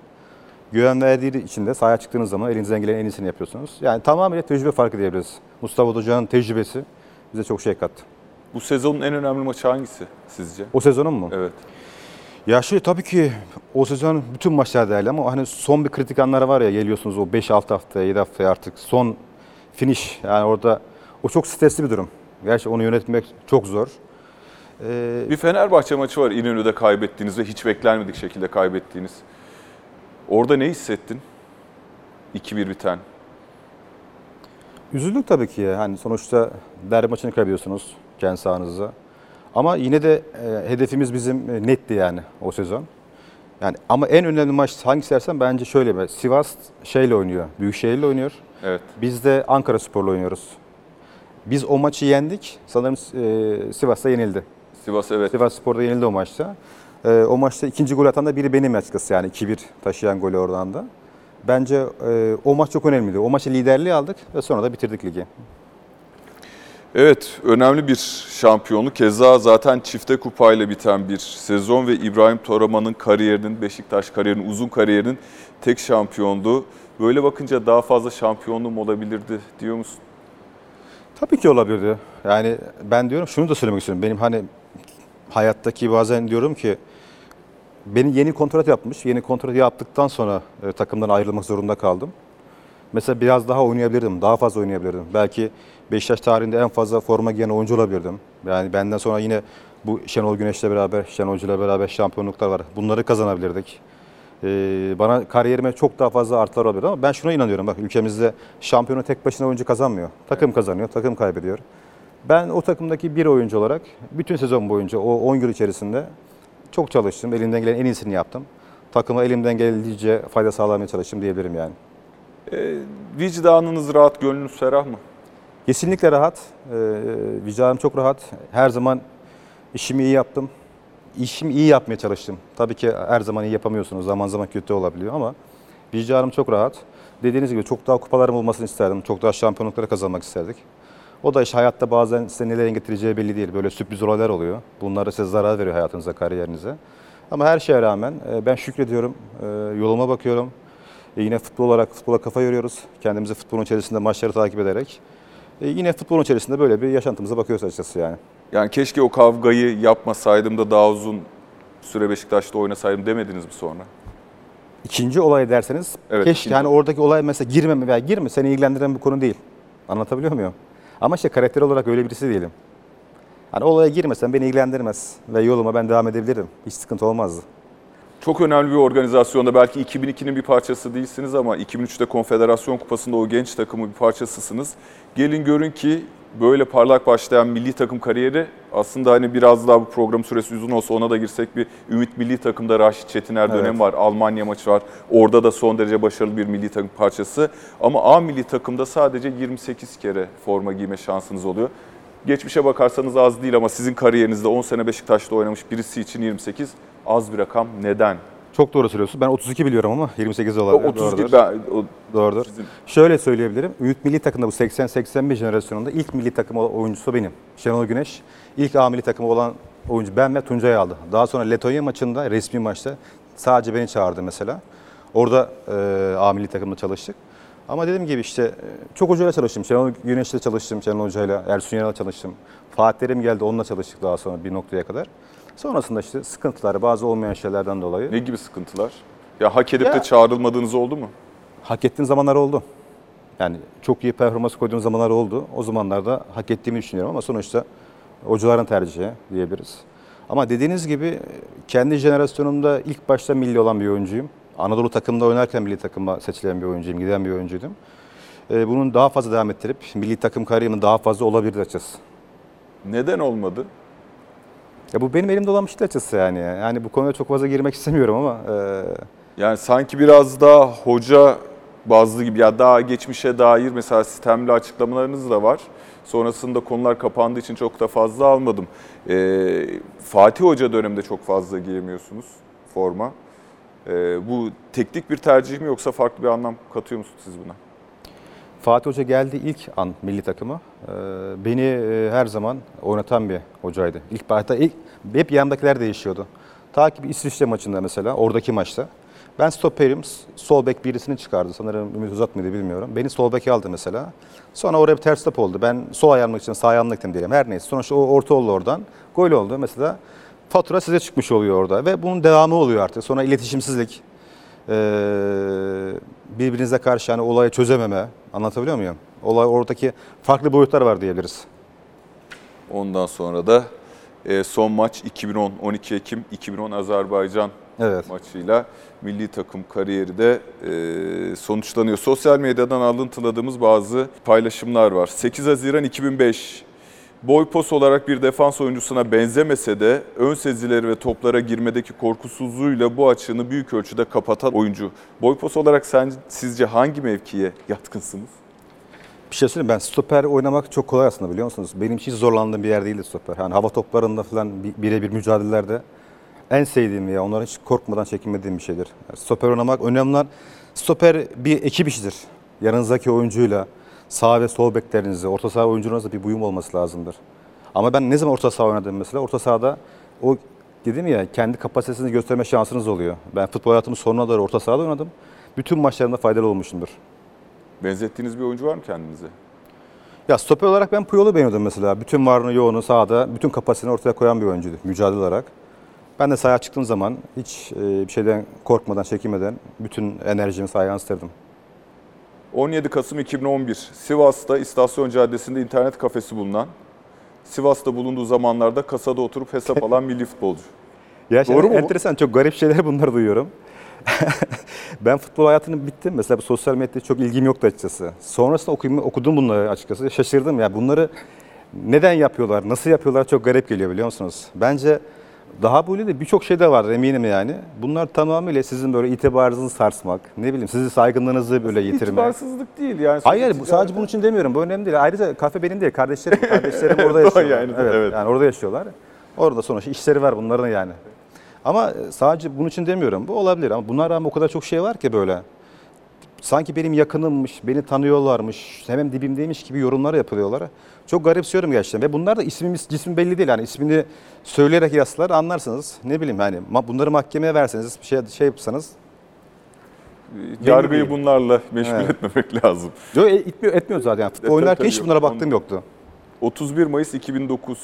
Güven verdiği için de sahaya çıktığınız zaman elinizden gelen en iyisini yapıyorsunuz. Yani tamamıyla tecrübe farkı diyebiliriz. Mustafa Hoca'nın tecrübesi bize çok şey kattı. Bu sezonun en önemli maçı hangisi sizce? O sezonun mu? Evet. Ya şey tabii ki o sezon bütün maçlar değerli ama hani son bir kritik anları var ya geliyorsunuz o 5-6 haftaya 7 haftaya artık son finish yani orada o çok stresli bir durum. Gerçi onu yönetmek çok zor. Ee, Bir Fenerbahçe maçı var İnönü'de kaybettiğiniz ve hiç beklenmedik şekilde kaybettiğiniz. Orada ne hissettin? 2-1 biten. üzüldük tabii ki ya. Hani sonuçta derbi maçını kaybediyorsunuz kendi sahanızda. Ama yine de e, hedefimiz bizim e, netti yani o sezon. Yani ama en önemli maç hangisi dersen bence şöyle bir. Sivas şeyle oynuyor. Büyükşehir'le oynuyor. Evet. Biz de Ankara Spor'la oynuyoruz. Biz o maçı yendik. Sanırım e, Sivas'ta yenildi. Sivas evet. Sivas Spor'da yenildi o maçta. E, o maçta ikinci gol atan da biri benim açıkçası yani 2-1 taşıyan golü oradan da. Bence e, o maç çok önemliydi. O maçı liderliği aldık ve sonra da bitirdik ligi. Evet, önemli bir şampiyonluk. Keza zaten çifte kupayla biten bir sezon ve İbrahim Toraman'ın kariyerinin, Beşiktaş kariyerinin, uzun kariyerinin tek şampiyonluğu. Böyle bakınca daha fazla şampiyonluğum olabilirdi diyor musun? Tabii ki olabilirdi. Yani ben diyorum şunu da söylemek istiyorum. Benim hani hayattaki bazen diyorum ki beni yeni kontrat yapmış. Yeni kontrat yaptıktan sonra e, takımdan ayrılmak zorunda kaldım. Mesela biraz daha oynayabilirdim. Daha fazla oynayabilirdim. Belki Beşiktaş tarihinde en fazla forma giyen oyuncu olabilirdim. Yani benden sonra yine bu Şenol Güneş'le beraber, Şenol Hoca'yla beraber şampiyonluklar var. Bunları kazanabilirdik. Ee, bana kariyerime çok daha fazla artılar olabilir ama ben şuna inanıyorum. Bak ülkemizde şampiyonu tek başına oyuncu kazanmıyor. Takım kazanıyor, takım kaybediyor. Ben o takımdaki bir oyuncu olarak bütün sezon boyunca o 10 yıl içerisinde çok çalıştım. Elimden gelen en iyisini yaptım. Takıma elimden geldiğince fayda sağlamaya çalıştım diyebilirim yani. E, vicdanınız rahat, gönlünüz ferah mı? Kesinlikle rahat. Ee, vicdanım çok rahat. Her zaman işimi iyi yaptım. İşimi iyi yapmaya çalıştım. Tabii ki her zaman iyi yapamıyorsunuz. Zaman zaman kötü olabiliyor ama vicdanım çok rahat. Dediğiniz gibi çok daha kupalarım olmasını isterdim. Çok daha şampiyonlukları kazanmak isterdik. O da işte hayatta bazen size nelere getireceği belli değil. Böyle sürpriz olaylar oluyor. Bunlar size zarar veriyor hayatınıza, kariyerinize. Ama her şeye rağmen e, ben şükrediyorum. E, Yoluma bakıyorum. E, Yine futbol olarak futbola kafa yoruyoruz. Kendimizi futbolun içerisinde maçları takip ederek. E, Yine futbolun içerisinde böyle bir yaşantımıza bakıyoruz açıkçası yani. Yani keşke o kavgayı yapmasaydım da daha uzun süre Beşiktaş'ta oynasaydım demediniz mi sonra? İkinci olay derseniz Evet, keşke ikinci olay. oradaki olay mesela girmeme veya girme seni ilgilendiren bir konu değil. Anlatabiliyor muyum? Ama işte karakter olarak öyle birisi değilim. Hani olaya girmesen beni ilgilendirmez ve yoluma ben devam edebilirim. Hiç sıkıntı olmazdı. Çok önemli bir organizasyonda belki 2002'nin bir parçası değilsiniz ama 2003'te Konfederasyon Kupası'nda o genç takımı bir parçasısınız. Gelin görün ki böyle parlak başlayan milli takım kariyeri aslında hani biraz daha bu program süresi uzun olsa ona da girsek bir Ümit milli takımda Raşit Çetiner Evet. dönemi var. Almanya maçı var. Orada da son derece başarılı bir milli takım parçası. Ama A milli takımda sadece 28 kere forma giyme şansınız oluyor. Geçmişe bakarsanız az değil ama sizin kariyerinizde 10 sene Beşiktaş'ta oynamış birisi için 28 az bir rakam. Neden? Çok doğru söylüyorsun. Ben 32 biliyorum ama 28 O olabilir. 32 Doğrudur. ben, Doğrudur. Sizin- Şöyle söyleyebilirim. Ümit Milli Takım'da bu 80-81 jenerasyonunda ilk milli takım oyuncusu benim. Şenol Güneş. İlk A milli takımı olan oyuncu ben ve Tuncay aldı. Daha sonra Letonya maçında, resmi maçta sadece beni çağırdı mesela. Orada e, A milli takımda çalıştık. Ama dediğim gibi işte e, çok hocayla çalıştım. Şenol Güneş'le çalıştım, Şenol Hoca'yla, Ersun Yanal'la çalıştım. Fatih Terim geldi, onunla çalıştık daha sonra bir noktaya kadar. Sonrasında işte sıkıntılar, bazı olmayan şeylerden dolayı ne gibi sıkıntılar? Ya hak edip Ya- de çağrılmadığınız oldu mu? Hak ettiğim zamanlar oldu. Yani çok iyi performans koyduğum zamanlar oldu. O zamanlarda hak ettiğimi düşünüyorum ama sonuçta hocaların tercihi diyebiliriz. Ama dediğiniz gibi kendi jenerasyonumda ilk başta milli olan bir oyuncuyum. Anadolu takımda oynarken milli takıma seçilen bir oyuncuyum, giden bir oyuncuydum. Ee, Bunun daha fazla devam ettirip milli takım kariyerimin daha fazla olabilir açıkçası. Neden olmadı? Ya bu benim elimde olan bir şey açıkçası yani. Yani bu konuya çok fazla girmek istemiyorum ama e, Yani sanki biraz daha hoca bazlı gibi ya daha geçmişe dair mesela sistemli açıklamalarınız da var. Sonrasında konular kapandığı için çok da fazla almadım. Ee, Fatih Hoca döneminde çok fazla giyemiyorsunuz forma. Ee, bu teknik bir tercih mi yoksa farklı bir anlam katıyor musunuz siz buna? Fatih Hoca geldi ilk an milli takıma. Ee, Beni e, her zaman oynatan bir hocaydı. İlk başta ilk hep yanımdakiler değişiyordu. Ta ki bir İsviçre maçında mesela oradaki maçta. Ben stoperim, sol bek birisini çıkardı. Sanırım Ümit Uzat mıydı bilmiyorum. Beni sol beke aldı mesela. Sonra oraya bir ters top oldu. Ben sol ayağımlık için sağ ayağımlık gittim diyelim. Her neyse. Sonuçta o orta oldu oradan. Gol oldu mesela. Fatura size çıkmış oluyor orada ve bunun devamı oluyor artık. Sonra iletişimsizlik, ee, birbirinize karşı yani olayı çözememe anlatabiliyor muyum? Olay oradaki farklı boyutlar var diyebiliriz. Ondan sonra da e, son maç 2010 12 Ekim 2010 Azerbaycan Evet. maçıyla milli takım kariyeri de e, sonuçlanıyor. Sosyal medyadan alıntıladığımız bazı paylaşımlar var. 8 Haziran 2005 boy pos olarak bir defans oyuncusuna benzemese de ön sezileri ve toplara girmedeki korkusuzluğuyla bu açığını büyük ölçüde kapatan oyuncu. Boy pos olarak sen sizce hangi mevkiye yatkınsınız? Bir şey söyleyeyim ben stoper oynamak çok kolay aslında biliyor musunuz? Benim hiç zorlandığım bir yer değildi stoper. Yani hava toplarında falan bi- birebir mücadelelerde en sevdiğim ya onların hiç korkmadan çekinmediğim bir şeydir. Stoper oynamak önemli olan stoper bir ekip işidir. Yanınızdaki oyuncuyla sağ ve sol beklerinizle, orta saha oyuncunuzla bir uyum olması lazımdır. Ama ben ne zaman orta saha oynadım mesela? Orta sahada o dedim ya kendi kapasitesini gösterme şansınız oluyor. Ben futbol hayatımın sonuna kadar orta sahada oynadım. Bütün maçlarımda faydalı olmuşumdur. Benzettiğiniz bir oyuncu var mı kendinize? Ya stoper olarak ben Puyol'u beğeniyordum mesela. Bütün varını yoğunu sahada, bütün kapasitesini ortaya koyan bir oyuncuydu mücadele olarak. Ben de sahaya çıktığım zaman hiç e, bir şeyden korkmadan, çekinmeden bütün enerjimi sahaya yansıtırdım. 17 Kasım 2011 Sivas'ta İstasyon Caddesi'nde internet kafesi bulunan Sivas'ta bulunduğu zamanlarda kasada oturup hesap alan milli futbolcu. Gerçekten Doğru mu enteresan, çok garip şeyler bunları duyuyorum. ben futbol hayatını bittim. Mesela bu sosyal medyada çok ilgim yoktu açıkçası. Sonrasında okuyum, okudum bunları açıkçası. Şaşırdım ya. Bunları neden yapıyorlar, nasıl yapıyorlar çok garip geliyor biliyor musunuz? Bence daha böyle de birçok şey de var eminim yani. Bunlar tamamıyla sizin böyle itibarınızı sarsmak, ne bileyim sizi saygınlığınızı böyle yitirmek. İtibarsızlık değil yani. Hayır bu sadece bunun için demiyorum. Bu önemli değil. Ayrıca kafe benim değil. Kardeşlerim, kardeşlerim orada yaşıyorlar. Yani, evet, evet. Yani orada yaşıyorlar. Orada sonuçta işleri var bunların yani. Ama sadece bunun için demiyorum. Bu olabilir ama bunlar rağmen o kadar çok şey var ki böyle. Sanki benim yakınımmış, beni tanıyorlarmış, hemen dibimdeymiş gibi yorumlar yapılıyorlar. Çok garipsiyorum gerçekten. Ve bunlar da ismimiz, cismi belli değil. Yani ismini söyleyerek yazsalar anlarsınız. Ne bileyim yani bunları mahkemeye verseniz, bir şey, şey yapsanız. Yargıyı değil. bunlarla meşgul Evet. etmemek lazım. Yok etmiyor, etmiyor zaten. Futbol oynarken hiç bunlara baktığım yoktu. 31 Mayıs 2009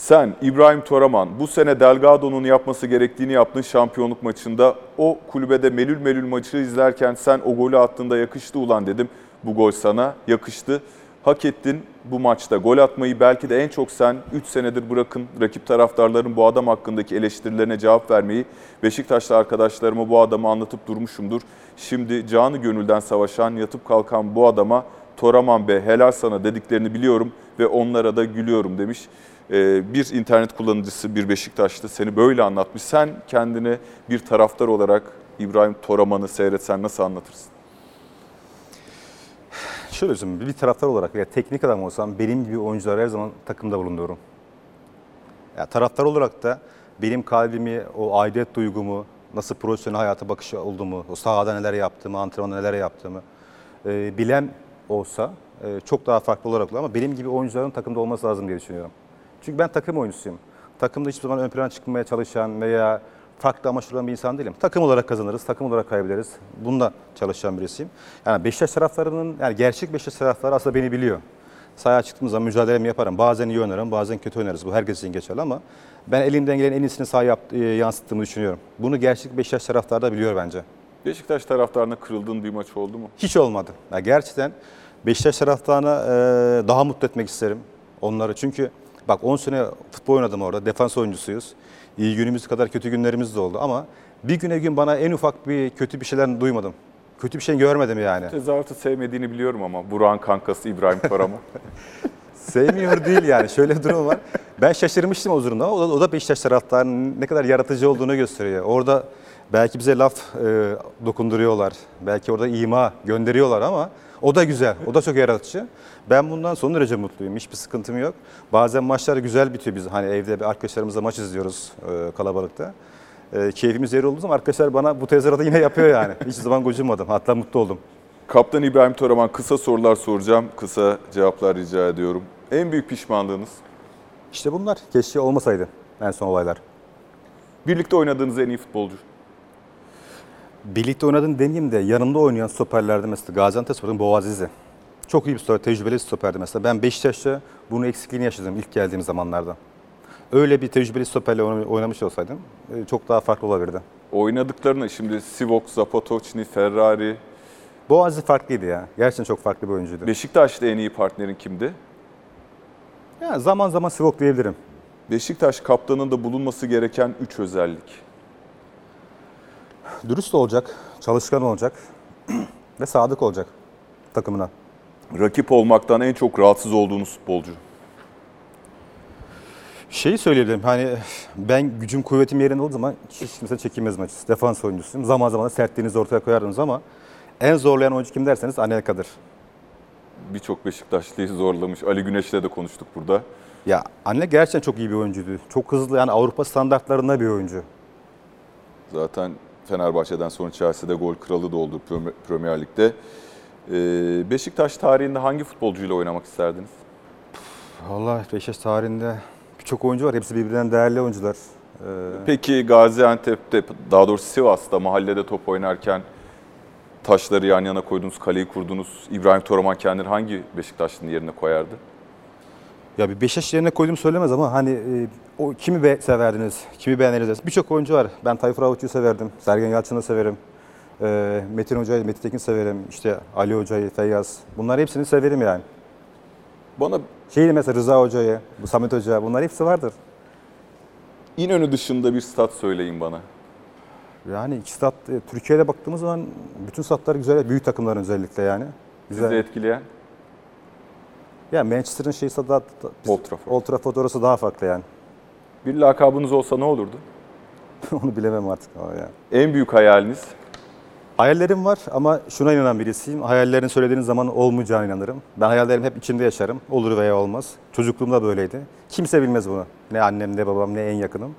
sen İbrahim Toraman bu sene Delgado'nun yapması gerektiğini yaptığın şampiyonluk maçında o kulübede melül melül maçı izlerken sen o golü attığında yakıştı ulan dedim. Bu gol sana yakıştı. Hak ettin bu maçta gol atmayı belki de en çok sen 3 senedir bırakın rakip taraftarların bu adam hakkındaki eleştirilerine cevap vermeyi Beşiktaşlı arkadaşlarıma bu adamı anlatıp durmuşumdur. Şimdi canı gönülden savaşan, yatıp kalkan bu adama Toraman be helal sana dediklerini biliyorum ve onlara da gülüyorum demiş. Ee, bir internet kullanıcısı, bir Beşiktaşlı seni böyle anlatmış. Sen kendini bir taraftar olarak İbrahim Toraman'ı seyretsen nasıl anlatırsın? Şöyle söyleyeyim, bir taraftar olarak ya teknik adam olsam benim gibi oyuncular her zaman takımda bulunuyorum. Ya taraftar olarak da benim kalbimi, o aidiyet duygumu, nasıl profesyonel hayata bakış olduğumu, o sahada neler yaptığımı, antrenmanda neler yaptığımı e, bilen olsa e, çok daha farklı olarak olur ama benim gibi oyuncuların takımda olması lazım diye düşünüyorum. Çünkü ben takım oyuncusuyum. Takımda hiçbir zaman ön plana çıkmaya çalışan veya farklı amaçlı olan bir insan değilim. Takım olarak kazanırız, takım olarak kaybederiz. Bunda çalışan birisiyim. Yani Beşiktaş taraftarının, yani gerçek Beşiktaş taraftarı aslında beni biliyor. Sahaya çıktığım zaman mücadelemi yaparım. Bazen iyi oynarım, bazen kötü oynarız. Bu herkes için geçerli ama ben elimden gelen en iyisini sahaya e, yansıttığımı düşünüyorum. Bunu gerçek Beşiktaş taraftarı da biliyor bence. Beşiktaş taraftarına kırıldığın bir maç oldu mu? Hiç olmadı. Ya gerçekten Beşiktaş taraftarını e, daha mutlu etmek isterim onları. Çünkü bak 10 sene futbol oynadım orada. Defans oyuncusuyuz. İyi günümüz kadar kötü günlerimiz de oldu ama bir güne gün bana en ufak bir kötü bir şeyler duymadım. Kötü bir şey görmedim yani. Tezahüratı sevmediğini biliyorum ama Burak'ın kankası İbrahim Toraman. Sevmiyor değil yani. Şöyle bir durum var. Ben şaşırmıştım o durumda. O da, o da Beşiktaş taraftarının ne kadar yaratıcı olduğunu gösteriyor. Orada belki bize laf e, dokunduruyorlar. Belki orada ima gönderiyorlar ama o da güzel. O da çok yaratıcı. Ben bundan son derece mutluyum. Hiçbir sıkıntım yok. Bazen maçlar güzel bitiyor biz. Hani evde bir arkadaşlarımızla maç izliyoruz e, kalabalıkta. E, keyfimiz yer olduğu zaman arkadaşlar bana bu tezahüratı yine yapıyor yani. Hiç zaman gocunmadım. Hatta mutlu oldum. Kaptan İbrahim Toraman kısa sorular soracağım. Kısa cevaplar rica ediyorum. En büyük pişmanlığınız? İşte bunlar keşke olmasaydı en son olaylar. Birlikte oynadığınız en iyi futbolcu. Birlikte oynadığım demeyeyim de yanımda oynayan stoperlerde mesela Gaziantepspor'un Boğazizi. Çok iyi bir stoper, tecrübeli bir stoperdi mesela. Ben Beşiktaş'ta bunun eksikliğini yaşadım ilk geldiğim zamanlarda. Öyle bir tecrübeli stoperle oynam- oynamış olsaydım e, çok daha farklı olabilirdi. Oynadıklarını şimdi Sivok, Zapatocni, Ferrari. Boğazizi farklıydı ya. Gerçekten çok farklı bir oyuncuydu. Beşiktaş'ta en iyi partnerin kimdi? Yani zaman zaman Sivok diyebilirim. Beşiktaş kaptanında bulunması gereken 3 özellik. Dürüst olacak, çalışkan olacak ve sadık olacak takımına. Rakip olmaktan en çok rahatsız olduğunuz futbolcu. Şeyi söyleyebilirim hani ben gücüm kuvvetim yerinde olduğu zaman hiç kimse çekinmezdim açıkçası. Defans oyuncusuyum. Zaman zaman da sertliğinizi ortaya koyardınız ama en zorlayan oyuncu kim derseniz Anelka'dır. Birçok Beşiktaşlıyı zorlamış. Ali Güneş'le de konuştuk burada. Ya Anel gerçekten çok iyi bir oyuncuydu. Çok hızlı yani Avrupa standartlarında bir oyuncu. Zaten Fenerbahçe'den sonra Chelsea'de gol kralı da oldu Prem- Premier Lig'de. Ee, Beşiktaş tarihinde hangi futbolcuyla oynamak isterdiniz? Vallahi Beşiktaş tarihinde birçok oyuncu var. Hepsi birbirinden değerli oyuncular. Ee, Peki Gaziantep'te, daha doğrusu Sivas'ta mahallede top oynarken taşları yan yana koydunuz, kaleyi kurdunuz. İbrahim Toraman kendini hangi Beşiktaşlı'nın yerine koyardı? Ya bir Beşiktaş yerine koyduğumu söylemez ama hani e, o kimi be severdiniz, kimi beğeniriz. Birçok oyuncu var. Ben Tayfur Avuç'u severdim. Sergen Yalçın'ı severim. Ee, Metin Hoca'yı, Metin Tekin severim. İşte Ali Hoca'yı, Feyyaz. Bunlar hepsini severim yani. Bana Şeydi mesela Rıza Hoca'yı, bu Samet Hoca bunlar hepsi vardır. İnönü dışında bir stat söyleyin bana. Yani iki stat, e, Türkiye'de baktığımız zaman bütün statlar güzel, büyük takımların özellikle yani. Sizi Güzel. etkileyen Ya Manchester'ın şeyi stadı, da- Old Trafford. Old Trafford orası daha farklı yani. bir lakabınız olsa ne olurdu? Onu bilemem artık ama yani. En büyük hayaliniz? Hayallerim var ama şuna inanan birisiyim. Hayallerini söylediğiniz zaman olmayacağına inanırım. Ben hayallerimi hep içimde yaşarım. Olur veya olmaz. Çocukluğumda böyleydi. Kimse bilmez bunu. Ne annem, ne babam, ne en yakınım.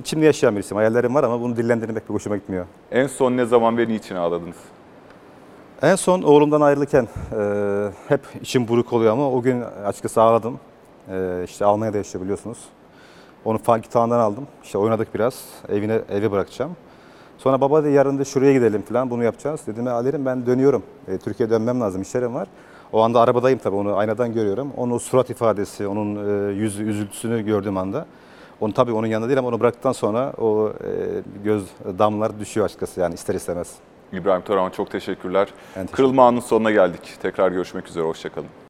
İçimde yaşayan birisiyim. Hayallerim var ama bunu dillendirmek pek hoşuma gitmiyor. En son ne zaman ve niçin ağladınız? En son oğlumdan ayrılırken e, hep içim buruk oluyor ama o gün açıkçası ağladım. E, işte Almanya'da yaşıyor biliyorsunuz. Onu Funky Town'dan aldım. İşte oynadık biraz. Evine evi bırakacağım. Sonra baba da yarın da şuraya gidelim falan bunu yapacağız. Dedim Ali'rim ben dönüyorum. E, Türkiye'ye dönmem lazım işlerim var. O anda arabadayım tabii onu aynadan görüyorum. Onun surat ifadesi, onun e, yüz üzüntüsünü gördüğüm anda. Onu tabii onun yanında değil ama onu bıraktıktan sonra o e, göz damlaları düşüyor açıkçası yani ister istemez. İbrahim Toraman çok teşekkürler. Teşekkür Kırılma anının sonuna geldik. Tekrar görüşmek üzere, hoşçakalın.